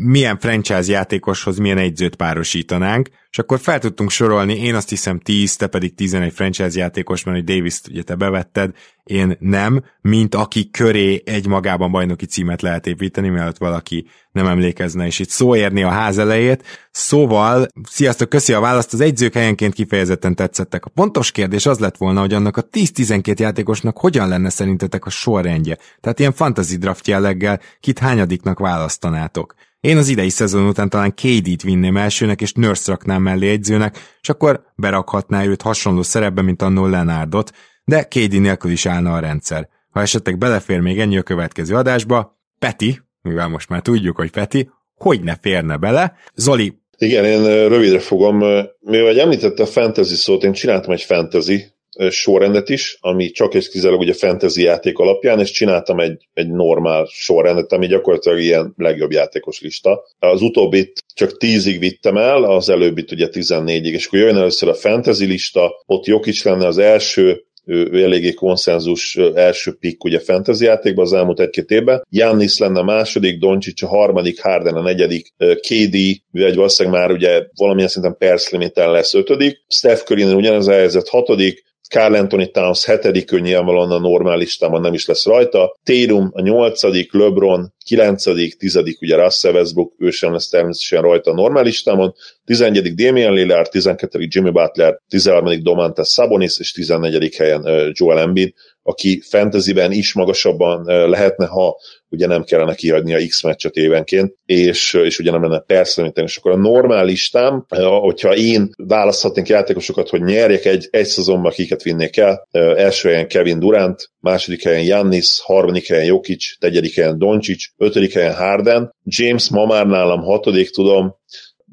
milyen franchise játékoshoz milyen egyzőt párosítanánk, és akkor fel tudtunk sorolni, én azt hiszem 10, te pedig 11 franchise játékos, mert hogy Davis-t ugye te bevetted, én nem, mint aki köré egy magában bajnoki címet lehet építeni, mielőtt valaki nem emlékezne, és itt szó érni a ház elejét. Szóval, sziasztok, köszi a választ, az egyzők helyenként kifejezetten tetszettek. A pontos kérdés az lett volna, hogy annak a 10-12 játékosnak hogyan lenne szerintetek a sorrendje. Tehát ilyen fantasy draft jelleggel kit hányadiknak választanátok. Én az idei szezon után talán KD-t vinném elsőnek, és Nurse raknám mellé egyzőnek, és akkor berakhatná őt hasonló szerepbe, mint annó Lenárdot, de KD nélkül is állna a rendszer. Ha esetleg belefér még ennyi a következő adásba, Peti, mivel most már tudjuk, hogy Peti, hogy ne férne bele. Zoli,
igen, én rövidre fogom. Mivel említette a fantasy szót, én csináltam egy fantasy sorrendet is, ami csak és kizárólag ugye fantasy játék alapján, és csináltam egy, egy normál sorrendet, ami gyakorlatilag ilyen legjobb játékos lista. Az utóbbit csak 10-ig vittem el, az előbbit ugye 14-ig, és akkor jön először a fantasy lista, ott is lenne az első, ő eléggé konszenzus első pick ugye fantasy játékban az elmúlt egy-két évben. Jannis lenne a második, Doncsics a harmadik, Harden a negyedik, KD, egy valószínűleg már ugye valamilyen szinten perc limiten lesz ötödik, Steph Curry ugyanez a helyzet hatodik, Carl Anthony Towns hetedik, ő nyilvánvalóan a normál listában nem is lesz rajta. Tatum a nyolcadik, LeBron kilencedik, tizedik ugye Russell Westbrook, ő sem lesz természetesen rajta a normál listámon. 11. Damian Lillard, 12. Jimmy Butler, 13. Domantas Sabonis és 14. helyen Joel Embiid aki fantasyben is magasabban lehetne, ha ugye nem kellene kihagyni a X meccset évenként, és, és ugye nem lenne persze, és akkor a normál listám, hogyha én választhatnék játékosokat, hogy nyerjek egy, egy szezonban, akiket vinnék el, első helyen Kevin Durant, második helyen Jannis, harmadik helyen Jokic, negyedik helyen Doncic, ötödik helyen Harden, James ma már nálam hatodik, tudom,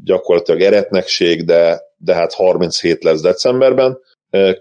gyakorlatilag eretnekség, de, de hát 37 lesz decemberben.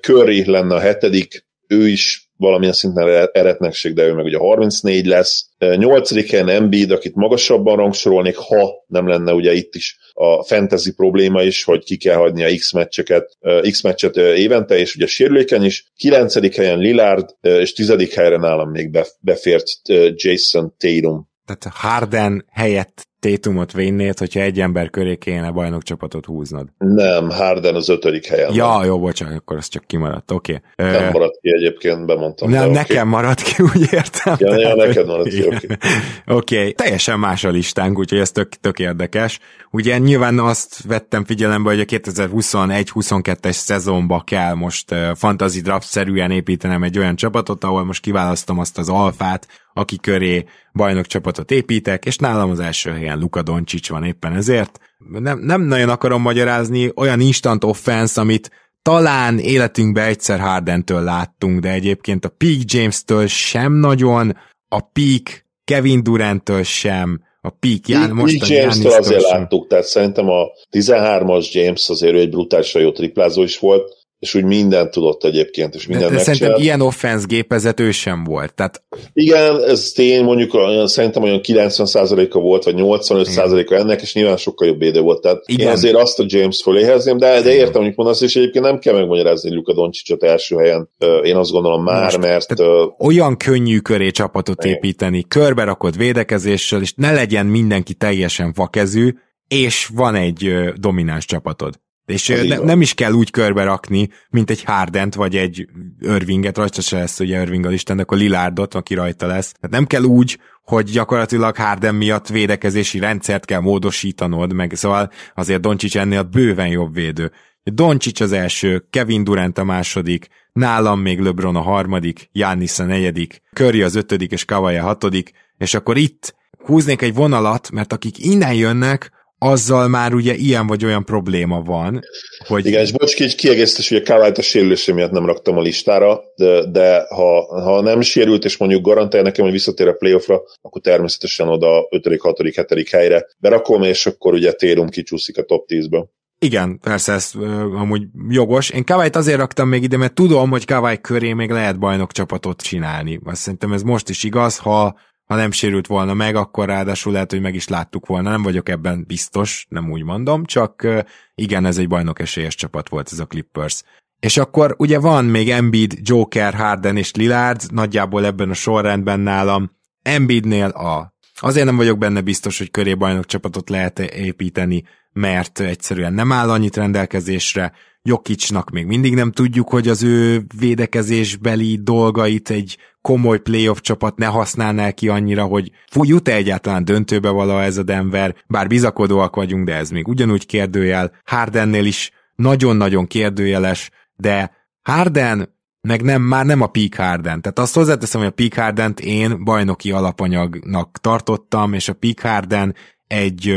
Curry lenne a hetedik, ő is valamilyen szinten eretnekség, de ő meg ugye 34 lesz. Nyolcadik helyen Embiid, akit magasabban rangsorolnék, ha nem lenne ugye itt is a fantasy probléma is, hogy ki kell hagyni a X-meccseket, X-meccset évente, és ugye sérülékeny is. Kilencedik helyen Lillard, és tizedik helyre nálam még befért Jason Tatum.
Tehát Harden helyett Tétumot vinnéd, hogyha egy ember köré kéne bajnokcsapatot húznod.
Nem, Harden az ötödik helyen.
Ja, van. jó, bocsánat, akkor az csak kimaradt, oké.
Okay. Nem maradt ki egyébként, bemondtam.
Nem, nekem okay. maradt ki, úgy értem.
Ja, tehát, ja neked maradt ki, oké. Okay.
okay. teljesen más a listánk, úgyhogy ez tök, tök érdekes. Ugye nyilván azt vettem figyelembe, hogy a 2021-22-es szezonba kell most fantasy draft-szerűen építenem egy olyan csapatot, ahol most kiválasztom azt az alfát, aki köré bajnokcsapatot építek, és nálam az első helyen Luka Doncic van éppen ezért. Nem, nem nagyon akarom magyarázni, olyan instant offense, amit talán életünkben egyszer Hardentől láttunk, de egyébként a Peak James-től sem nagyon, a Peak Kevin Durant-től sem, a peak,
Ján, most a James-től azért sem. láttuk, tehát szerintem a 13-as James azért egy brutálisan jó triplázó is volt, és úgy mindent tudott egyébként, és minden
de, de szerintem ilyen offense gépezet ő sem volt. Tehát...
Igen, ez tény, mondjuk olyan, szerintem olyan 90%-a volt, vagy 85%-a ennek, és nyilván sokkal jobb védő volt. Tehát Igen. én azért azt a James föléhezném, de, de értem, hogy mondasz, és egyébként nem kell megmagyarázni Luka Doncsicsot első helyen. Én azt gondolom már, Most, mert...
Olyan könnyű köré csapatot Igen. építeni, körbe rakott védekezéssel, és ne legyen mindenki teljesen fakezű, és van egy domináns csapatod. És ne, nem is kell úgy körbe rakni, mint egy Hardent, vagy egy Irvinget, rajta se lesz ugye Irving Isten, de akkor Lilardot, aki rajta lesz. Tehát nem kell úgy, hogy gyakorlatilag Harden miatt védekezési rendszert kell módosítanod, meg szóval azért Doncsics ennél bőven jobb védő. Doncsics az első, Kevin Durant a második, nálam még LeBron a harmadik, Giannis a negyedik, Curry az ötödik és Kawhi a hatodik, és akkor itt húznék egy vonalat, mert akik innen jönnek, azzal már ugye ilyen vagy olyan probléma van. Hogy...
Igen, és bocs, egy kiegészítés, hogy a Kávályt a sérülése miatt nem raktam a listára, de, de ha, ha nem sérült, és mondjuk garantálja nekem, hogy visszatér a playoffra, akkor természetesen oda 5., 6., 7. helyre berakom, és akkor ugye Térum kicsúszik a top 10-ből.
Igen, persze ez uh, amúgy jogos. Én Kavályt azért raktam még ide, mert tudom, hogy Kavály köré még lehet bajnok csapatot csinálni. Azt szerintem ez most is igaz, ha ha nem sérült volna meg, akkor ráadásul lehet, hogy meg is láttuk volna. Nem vagyok ebben biztos, nem úgy mondom, csak igen, ez egy bajnok esélyes csapat volt ez a Clippers. És akkor ugye van még Embiid, Joker, Harden és Lillard, nagyjából ebben a sorrendben nálam. Embiidnél a Azért nem vagyok benne biztos, hogy köré bajnok csapatot lehet építeni, mert egyszerűen nem áll annyit rendelkezésre. Jokicsnak még mindig nem tudjuk, hogy az ő védekezésbeli dolgait egy komoly playoff csapat ne használná ki annyira, hogy jut-e egyáltalán döntőbe vala ez a Denver, bár bizakodóak vagyunk, de ez még ugyanúgy kérdőjel. Hardennél is nagyon-nagyon kérdőjeles, de Harden meg nem, már nem a Peak Harden. Tehát azt hozzáteszem, hogy a Peak Harden-t én bajnoki alapanyagnak tartottam, és a Peak Harden egy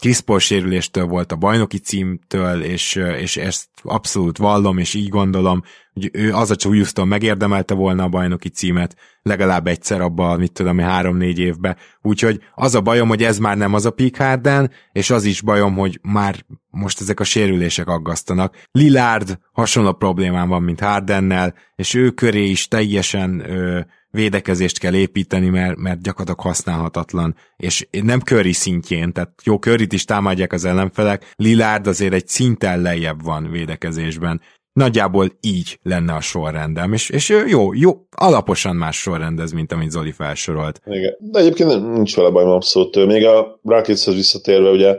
Chris sérüléstől volt a bajnoki címtől, és, és ezt abszolút vallom, és így gondolom, hogy ő az a Houston megérdemelte volna a bajnoki címet, legalább egyszer abban, mit tudom, három-négy évben. Úgyhogy az a bajom, hogy ez már nem az a Peak Harden, és az is bajom, hogy már most ezek a sérülések aggasztanak. Lillard hasonló problémám van, mint Hardennel, és ő köré is teljesen ö, védekezést kell építeni, mert, mert gyakorlatilag használhatatlan, és nem Curry szintjén, tehát jó, curry is támadják az ellenfelek, Lillard azért egy szinten lejjebb van védekezésben. Nagyjából így lenne a sorrendem, és, és jó, jó, alaposan más sorrendez, mint amit Zoli felsorolt.
Igen, de egyébként nincs vele bajom abszolút. Még a Rocketshez visszatérve, ugye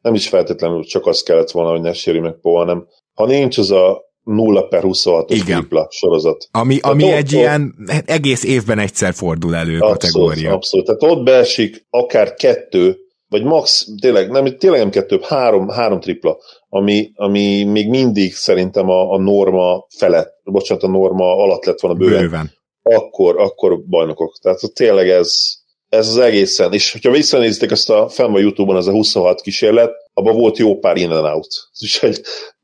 nem is feltétlenül csak az kellett volna, hogy ne sérül meg Poa, hanem ha nincs az a 0 per 26-os tripla sorozat.
Ami, ami ott, egy ott, ilyen egész évben egyszer fordul elő abszolút, kategória.
Abszolút, tehát ott beesik akár kettő, vagy max, tényleg nem, tényleg nem kettő, három, három tripla, ami, ami még mindig szerintem a, a norma felett, bocsánat, a norma alatt lett volna bőven. bőven. Akkor, akkor bajnokok. Tehát tényleg ez, ez az egészen. És hogyha visszanézitek ezt a fenn a Youtube-on, az a 26 kísérlet, abban volt jó pár in and out. Úgyhogy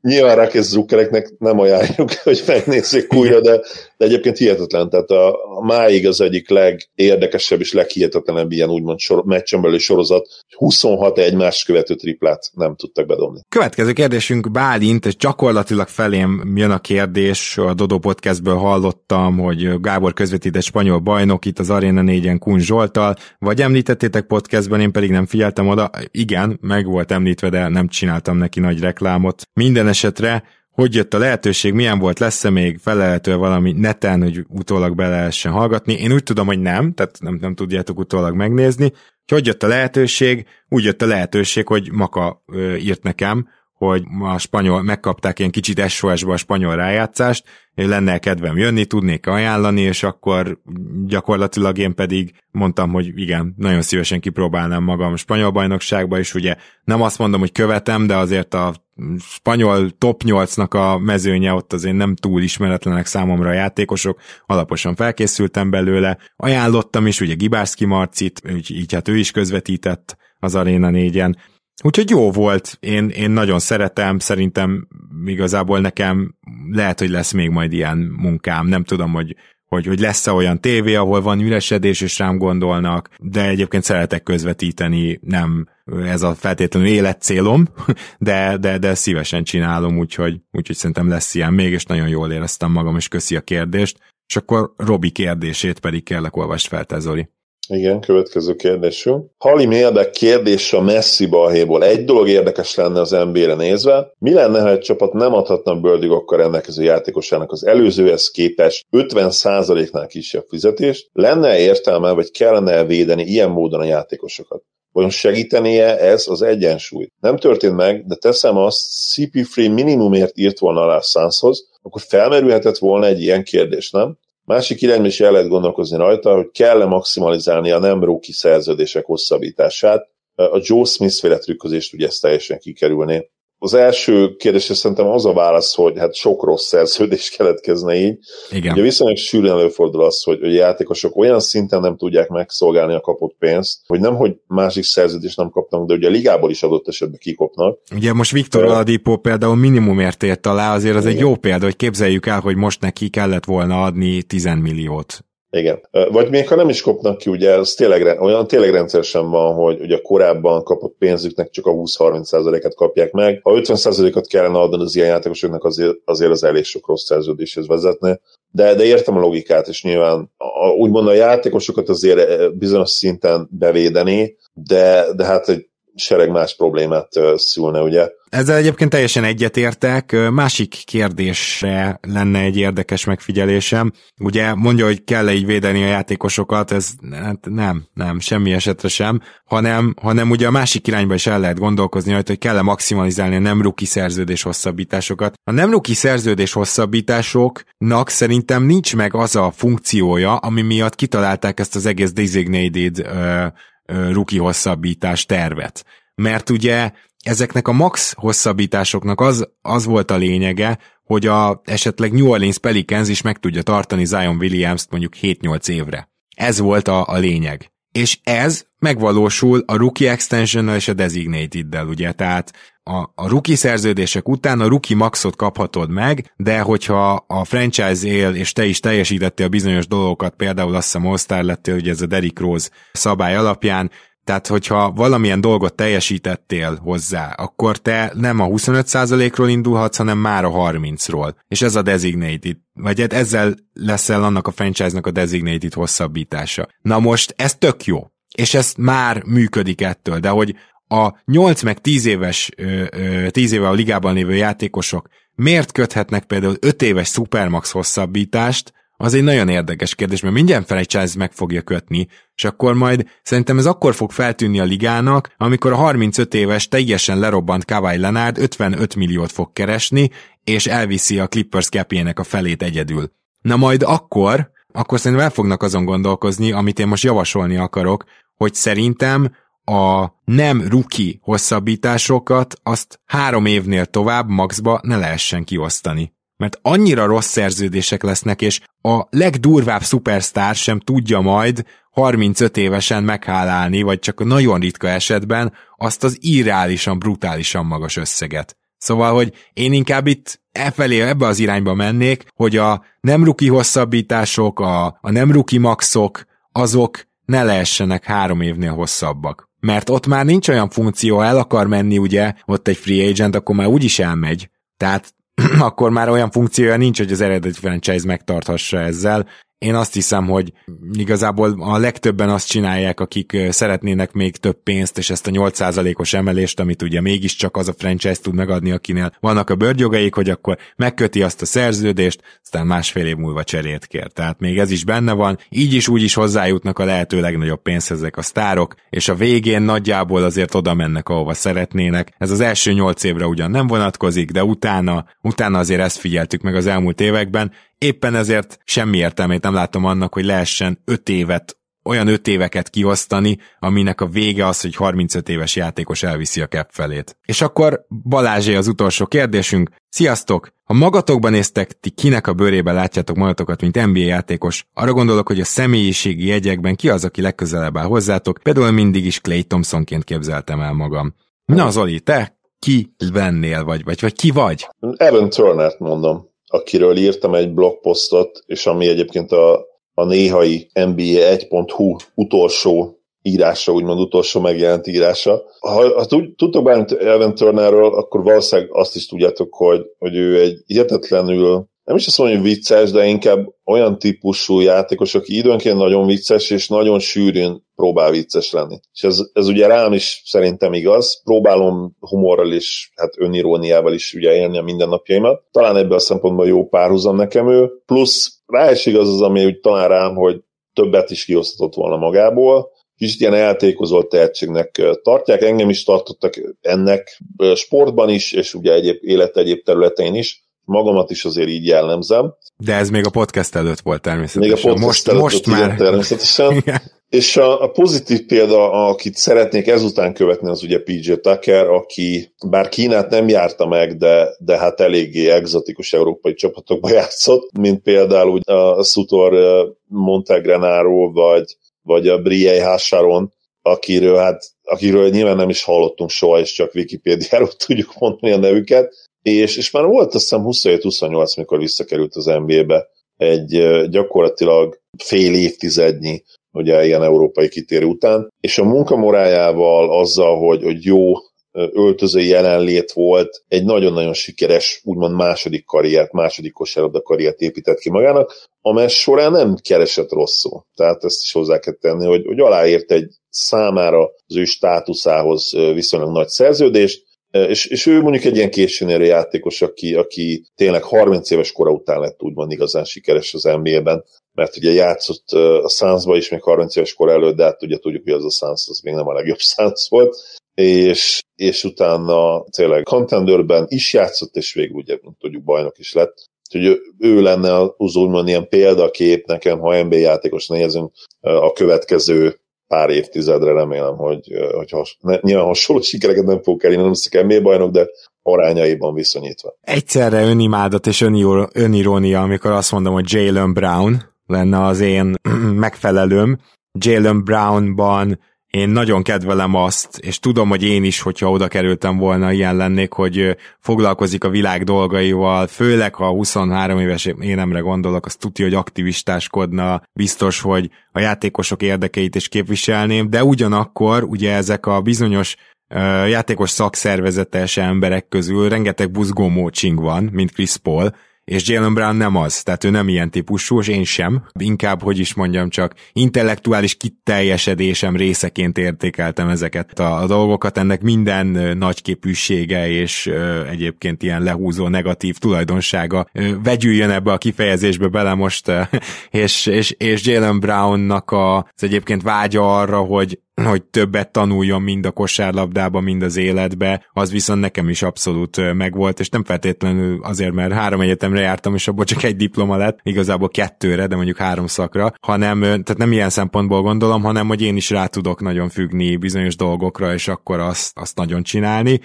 nyilván Rákez Zuckereknek nem ajánljuk, hogy megnézzék újra, de, de egyébként hihetetlen. Tehát a, a máig az egyik legérdekesebb és leghihetetlenebb ilyen úgymond sor, meccsen belül sorozat. 26 egymás követő triplát nem tudtak bedobni.
Következő kérdésünk Bálint, és gyakorlatilag felém jön a kérdés, a Dodo Podcastből hallottam, hogy Gábor közvetít spanyol bajnok itt az Arena 4-en Kun Zsoltal, vagy említettétek podcastben, én pedig nem figyeltem oda. Igen, meg volt említve, de nem csináltam neki nagy reklámot. Minden esetre hogy jött a lehetőség, milyen volt, lesz-e még felelhető valami neten, hogy utólag be lehessen hallgatni. Én úgy tudom, hogy nem, tehát nem, nem tudjátok utólag megnézni. Hogy jött a lehetőség? Úgy jött a lehetőség, hogy Maka ö, írt nekem, hogy a spanyol, megkapták ilyen kicsit SOS-ba a spanyol rájátszást, lenne kedvem jönni, tudnék ajánlani, és akkor gyakorlatilag én pedig mondtam, hogy igen, nagyon szívesen kipróbálnám magam spanyol bajnokságba, és ugye nem azt mondom, hogy követem, de azért a spanyol top 8-nak a mezőnye ott azért nem túl ismeretlenek számomra a játékosok, alaposan felkészültem belőle, ajánlottam is ugye Gibászki Marcit, így, így hát ő is közvetített az Arena 4-en. Úgyhogy jó volt, én, én nagyon szeretem, szerintem igazából nekem lehet, hogy lesz még majd ilyen munkám, nem tudom, hogy hogy, hogy lesz-e olyan tévé, ahol van üresedés, és rám gondolnak, de egyébként szeretek közvetíteni, nem ez a feltétlenül életcélom, de, de, de szívesen csinálom, úgyhogy, úgyhogy szerintem lesz ilyen még, és nagyon jól éreztem magam, és köszi a kérdést. És akkor Robi kérdését pedig kellek olvast fel, te Zoli.
Igen, következő kérdésünk. Halim érdek kérdés a Messi balhéból. Egy dolog érdekes lenne az NBA-re nézve. Mi lenne, ha egy csapat nem adhatna bőrdigokkal rendelkező játékosának az előzőhez képest 50%-nál kisebb fizetést? Lenne értelme, vagy kellene védeni ilyen módon a játékosokat? Vajon segítenie ez az egyensúly? Nem történt meg, de teszem azt, CP3 minimumért írt volna alá Sunshoz, akkor felmerülhetett volna egy ilyen kérdés, nem? Másik irányban is el lehet gondolkozni rajta, hogy kell-e maximalizálni a nem rookie szerződések hosszabbítását. A Joe Smith féle trükközést ugye ezt teljesen kikerülné. Az első kérdésre szerintem az a válasz, hogy hát sok rossz szerződés keletkezne így. Igen. Ugye viszonylag sűrűn előfordul az, hogy a játékosok olyan szinten nem tudják megszolgálni a kapott pénzt, hogy nem, hogy másik szerződést nem kapnak, de ugye a ligából is adott esetben kikopnak.
Ugye most Viktor Aladipo például minimumért ért alá, azért az Igen. egy jó példa, hogy képzeljük el, hogy most neki kellett volna adni 10 milliót
igen. Vagy még ha nem is kopnak ki, ugye ez tényleg, olyan tényleg rendszeresen van, hogy ugye korábban kapott pénzüknek csak a 20-30%-et kapják meg. Ha 50%-ot kellene adni az ilyen játékosoknak, azért, azért az elég sok rossz szerződéshez vezetne. De, de értem a logikát, és nyilván a, úgymond a játékosokat azért bizonyos szinten bevédeni, de, de hát egy sereg más problémát szülne, ugye.
Ezzel egyébként teljesen egyetértek. Másik kérdésre lenne egy érdekes megfigyelésem. Ugye mondja, hogy kell -e így védeni a játékosokat, ez hát nem, nem, semmi esetre sem, hanem, hanem ugye a másik irányba is el lehet gondolkozni rajta, hogy kell-e maximalizálni a nem ruki szerződés hosszabbításokat. A nem ruki szerződés hosszabbításoknak szerintem nincs meg az a funkciója, ami miatt kitalálták ezt az egész designated ruki hosszabbítás tervet. Mert ugye ezeknek a max hosszabbításoknak az, az volt a lényege, hogy a esetleg New Orleans Pelicans is meg tudja tartani Zion Williams-t mondjuk 7-8 évre. Ez volt a, a lényeg. És ez megvalósul a rookie extension és a designated-del, ugye, tehát a, a rookie szerződések után a rookie maxot kaphatod meg, de hogyha a franchise él, és te is teljesítettél bizonyos dolgokat, például azt hiszem All-Star lettél, ugye ez a Derrick Rose szabály alapján, tehát, hogyha valamilyen dolgot teljesítettél hozzá, akkor te nem a 25%-ról indulhatsz, hanem már a 30-ról. És ez a designated, vagy hát ezzel leszel annak a franchise-nak a designated hosszabbítása. Na most ez tök jó. És ez már működik ettől, de hogy a 8 meg 10 éves, 10 éve a ligában lévő játékosok miért köthetnek például 5 éves Supermax hosszabbítást, az egy nagyon érdekes kérdés, mert mindjárt franchise meg fogja kötni, és akkor majd szerintem ez akkor fog feltűnni a ligának, amikor a 35 éves teljesen lerobbant Kawhi Leonard 55 milliót fog keresni, és elviszi a Clippers capjének a felét egyedül. Na majd akkor, akkor szerintem el fognak azon gondolkozni, amit én most javasolni akarok, hogy szerintem a nem ruki hosszabbításokat azt három évnél tovább maxba ne lehessen kiosztani mert annyira rossz szerződések lesznek, és a legdurvább szupersztár sem tudja majd 35 évesen meghálálni, vagy csak nagyon ritka esetben azt az irreálisan, brutálisan magas összeget. Szóval, hogy én inkább itt e felé, ebbe az irányba mennék, hogy a nem ruki hosszabbítások, a, a nem ruki maxok, azok ne lehessenek három évnél hosszabbak. Mert ott már nincs olyan funkció, el akar menni, ugye, ott egy free agent, akkor már úgyis elmegy. Tehát akkor már olyan funkciója nincs, hogy az eredeti franchise megtarthassa ezzel. Én azt hiszem, hogy igazából a legtöbben azt csinálják, akik szeretnének még több pénzt, és ezt a 8%-os emelést, amit ugye mégiscsak az a franchise tud megadni, akinél vannak a bőrjogaik, hogy akkor megköti azt a szerződést, aztán másfél év múlva cserét kér. Tehát még ez is benne van, így is úgy is hozzájutnak a lehető legnagyobb pénzhez ezek a sztárok, és a végén nagyjából azért oda mennek, ahova szeretnének. Ez az első nyolc évre ugyan nem vonatkozik, de utána, utána azért ezt figyeltük meg az elmúlt években, éppen ezért semmi értelmét nem látom annak, hogy lehessen öt évet olyan öt éveket kiosztani, aminek a vége az, hogy 35 éves játékos elviszi a kep felét. És akkor Balázsé az utolsó kérdésünk. Sziasztok! Ha magatokban néztek, ti kinek a bőrébe látjátok magatokat, mint NBA játékos, arra gondolok, hogy a személyiségi jegyekben ki az, aki legközelebb áll hozzátok, például mindig is Clay Thompsonként képzeltem el magam. Na Zoli, te ki vennél, vagy, vagy, vagy ki vagy?
Evan Turner-t mondom, akiről írtam egy blogposztot, és ami egyébként a, a néhai NBA 1.hu utolsó írása, úgymond utolsó megjelent írása. Ha, ha tudtok bármit Evan Turnerről, akkor valószínűleg azt is tudjátok, hogy, hogy ő egy hihetetlenül nem is azt mondom, hogy vicces, de inkább olyan típusú játékos, aki időnként nagyon vicces, és nagyon sűrűn próbál vicces lenni. És ez, ez ugye rám is szerintem igaz. Próbálom humorral és hát öniróniával is ugye élni a mindennapjaimat. Talán ebből a szempontból jó párhuzam nekem ő. Plusz rá is igaz az, ami úgy talán rám, hogy többet is kiosztatott volna magából, kicsit ilyen eltékozolt tehetségnek tartják, engem is tartottak ennek sportban is, és ugye egyéb élet egyéb területein is, magamat is azért így jellemzem.
De ez még a podcast előtt volt természetesen.
Még a podcast most, előtt most már. természetesen. És a, a pozitív példa, akit szeretnék ezután követni, az ugye PJ Tucker, aki bár Kínát nem járta meg, de, de hát eléggé egzotikus európai csapatokba játszott, mint például ugye a Sutor Montegrenaro, vagy, vagy a Briey Hásáron, akiről, hát, akiről nyilván nem is hallottunk soha, és csak Wikipédiáról tudjuk mondani a nevüket, és, és már volt azt hiszem 27-28, mikor visszakerült az NBA-be, egy gyakorlatilag fél évtizednyi ugye ilyen európai kitérő után, és a munkamorájával azzal, hogy, hogy jó öltözői jelenlét volt, egy nagyon-nagyon sikeres, úgymond második karriert, második kosárlabda karriert épített ki magának, amely során nem keresett rosszul. Tehát ezt is hozzá kell tenni, hogy, hogy aláírt egy számára az ő státuszához viszonylag nagy szerződést, és, és ő mondjuk egy ilyen későnérő játékos, aki, aki tényleg 30 éves kora után lett úgymond igazán sikeres az NBA-ben, mert ugye játszott a Sunsba is még 30 éves kor előtt, de hát ugye tudjuk, hogy az a Suns az még nem a legjobb Suns volt, és, és utána tényleg Contenderben is játszott, és végül ugye, mint tudjuk, bajnok is lett. Úgyhogy ő, ő lenne az úgymond ilyen példakép nekem, ha NBA játékos nézünk a következő pár évtizedre remélem, hogy, hogy has, ne, nyilván hasonló sikereket nem fogok elérni, nem leszek NBA bajnok, de arányaiban viszonyítva.
Egyszerre önimádat és önirónia, amikor azt mondom, hogy Jalen Brown lenne az én megfelelőm. Jalen Brownban én nagyon kedvelem azt, és tudom, hogy én is, hogyha oda kerültem volna, ilyen lennék, hogy foglalkozik a világ dolgaival, főleg ha 23 éves énemre gondolok, azt tudja, hogy aktivistáskodna, biztos, hogy a játékosok érdekeit is képviselném, de ugyanakkor ugye ezek a bizonyos játékos szakszervezetes emberek közül rengeteg buzgó van, mint Chris Paul, és Jalen Brown nem az, tehát ő nem ilyen típusú, és én sem. Inkább, hogy is mondjam, csak intellektuális kiteljesedésem részeként értékeltem ezeket a, dolgokat, ennek minden nagyképűsége és ö, egyébként ilyen lehúzó negatív tulajdonsága ö, vegyüljön ebbe a kifejezésbe bele most, ö, és, és, és Jalen Brownnak a, az egyébként vágya arra, hogy hogy többet tanuljon mind a kosárlabdába, mind az életbe, az viszont nekem is abszolút megvolt, és nem feltétlenül azért, mert három egyetemre jártam, és abból csak egy diploma lett, igazából kettőre, de mondjuk három szakra, hanem, tehát nem ilyen szempontból gondolom, hanem, hogy én is rá tudok nagyon függni bizonyos dolgokra, és akkor azt, azt nagyon csinálni,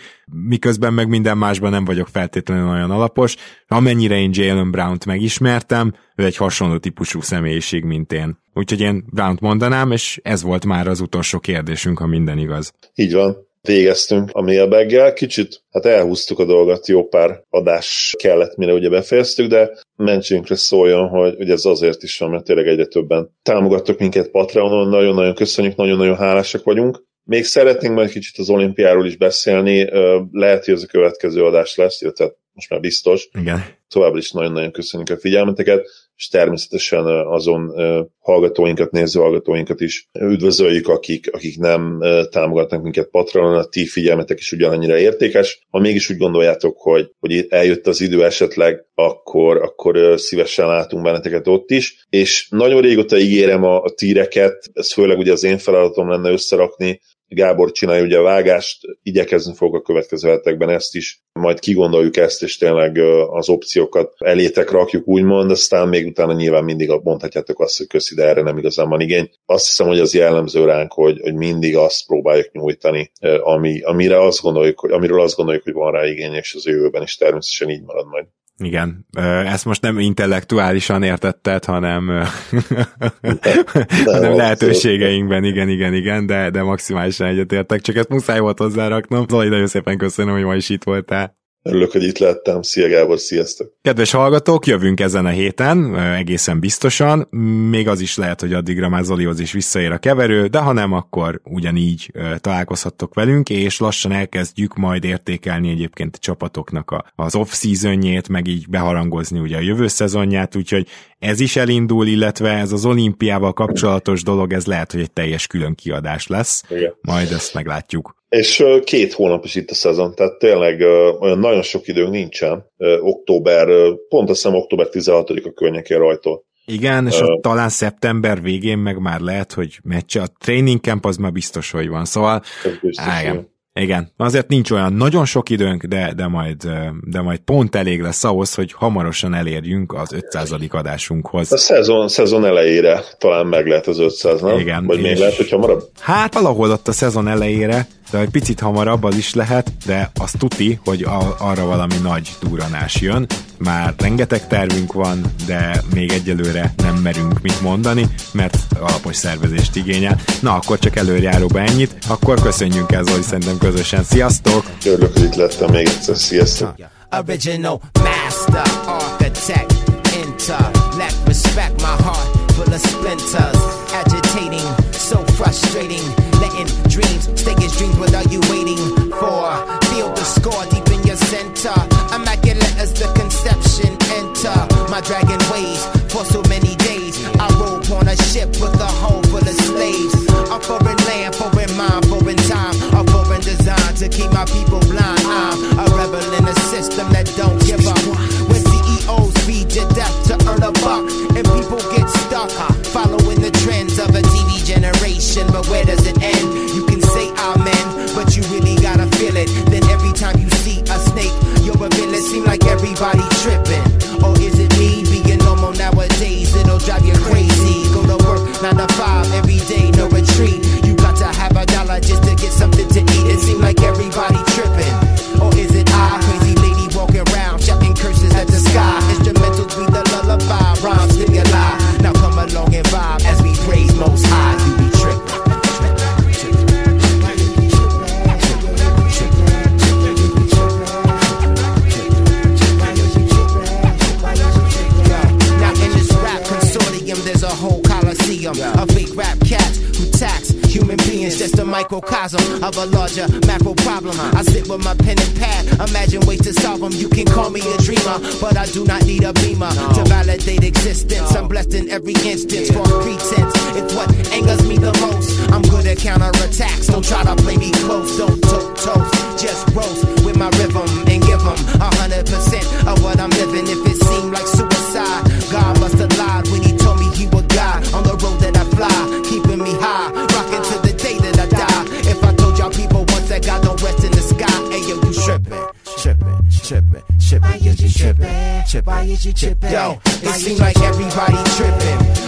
miközben meg minden másban nem vagyok feltétlenül olyan alapos. Amennyire én Jalen Brown-t megismertem, ő egy hasonló típusú személyiség, mint én. Úgyhogy én Brown-t mondanám, és ez volt már az utolsó kérdésünk, ha minden igaz.
Így van végeztünk a mailbaggel. Kicsit hát elhúztuk a dolgot, jó pár adás kellett, mire ugye befejeztük, de mentsünkre szóljon, hogy, hogy ez azért is van, mert tényleg egyre többen támogattok minket Patreonon, nagyon-nagyon köszönjük, nagyon-nagyon hálásak vagyunk. Még szeretnénk majd kicsit az olimpiáról is beszélni, lehet, hogy ez a következő adás lesz, illetve most már biztos.
Igen.
Továbbra is nagyon-nagyon köszönjük a figyelmeteket és természetesen azon hallgatóinkat, néző hallgatóinkat is üdvözöljük, akik, akik nem támogatnak minket Patronon, a ti figyelmetek is ugyanannyira értékes. Ha mégis úgy gondoljátok, hogy, hogy eljött az idő esetleg, akkor, akkor szívesen látunk benneteket ott is, és nagyon régóta ígérem a, a tíreket, ez főleg ugye az én feladatom lenne összerakni,
Gábor csinálja ugye a vágást, igyekezni fog a következő hetekben ezt is, majd kigondoljuk ezt, és tényleg az opciókat elétek rakjuk úgymond, aztán még utána nyilván mindig mondhatjátok azt, hogy köszi, de erre nem igazán van igény. Azt hiszem, hogy az jellemző ránk, hogy, hogy mindig azt próbáljuk nyújtani, ami, amire azt gondoljuk, hogy, amiről azt gondoljuk, hogy van rá igény, és az jövőben is természetesen így marad majd.
Igen, ezt most nem intellektuálisan értetted, hanem, hanem lehetőségeinkben, igen, igen, igen, de, de maximálisan egyetértek, csak ezt muszáj volt hozzáraknom. Zoli, nagyon szépen köszönöm, hogy ma is itt voltál.
Örülök, hogy itt lettem. Szia Gábor, sziasztok!
Kedves hallgatók, jövünk ezen a héten, egészen biztosan. Még az is lehet, hogy addigra már Zolihoz is visszaér a keverő, de ha nem, akkor ugyanígy találkozhattok velünk, és lassan elkezdjük majd értékelni egyébként a csapatoknak az off-seasonjét, meg így beharangozni ugye a jövő szezonját, úgyhogy ez is elindul, illetve ez az olimpiával kapcsolatos dolog, ez lehet, hogy egy teljes külön kiadás lesz. Igen. Majd ezt meglátjuk.
És két hónap is itt a szezon, tehát tényleg olyan nagyon sok időnk nincsen. Október, pont azt hiszem október 16-a környékén rajtól.
Igen, és uh, talán szeptember végén meg már lehet, hogy meccs. A training camp az már biztos, hogy van. Szóval, á, igen. Igen, azért nincs olyan nagyon sok időnk, de, de, majd, de majd pont elég lesz ahhoz, hogy hamarosan elérjünk az 500. adásunkhoz.
A szezon, szezon elejére talán meg lehet az 500, nem?
Igen.
Vagy még lehet, hogy hamarabb?
Hát valahol ott a szezon elejére, de egy picit hamarabb az is lehet, de az tuti, hogy a, arra valami nagy duranás jön. Már rengeteg tervünk van, de még egyelőre nem merünk mit mondani, mert alapos szervezést igényel. Na, akkor csak előjáróba ennyit, akkor köszönjünk el Zoli szerintem közösen. Sziasztok!
Örülök, hogy itt lettem még egyszer. Sziasztok! Original master architect intellect respect my heart full of splinters agitating so frustrating letting dreams stay as dreams what are you waiting for feel the score deep center. Immaculate as the conception. Enter my dragon ways for so many days. I roll on a ship with a hull full of slaves. A foreign land foreign mind foreign time. A foreign design to keep my people blind. I'm a rebel in a system that don't give up. When CEOs feed your death to earn a buck. And people get stuck following the trends of a TV generation. But where does it end everybody tripping microcosm of a larger macro problem. I sit with my pen and pad, imagine ways to solve them. You can call me a dreamer, but I do not need a beamer to validate existence. I'm blessed in every instance for pretense. It's what angers me the most. I'm good at counterattacks. Don't try to play me close. Don't toe toast, just roast tripping, tripping. Yo, it seems like everybody tripping,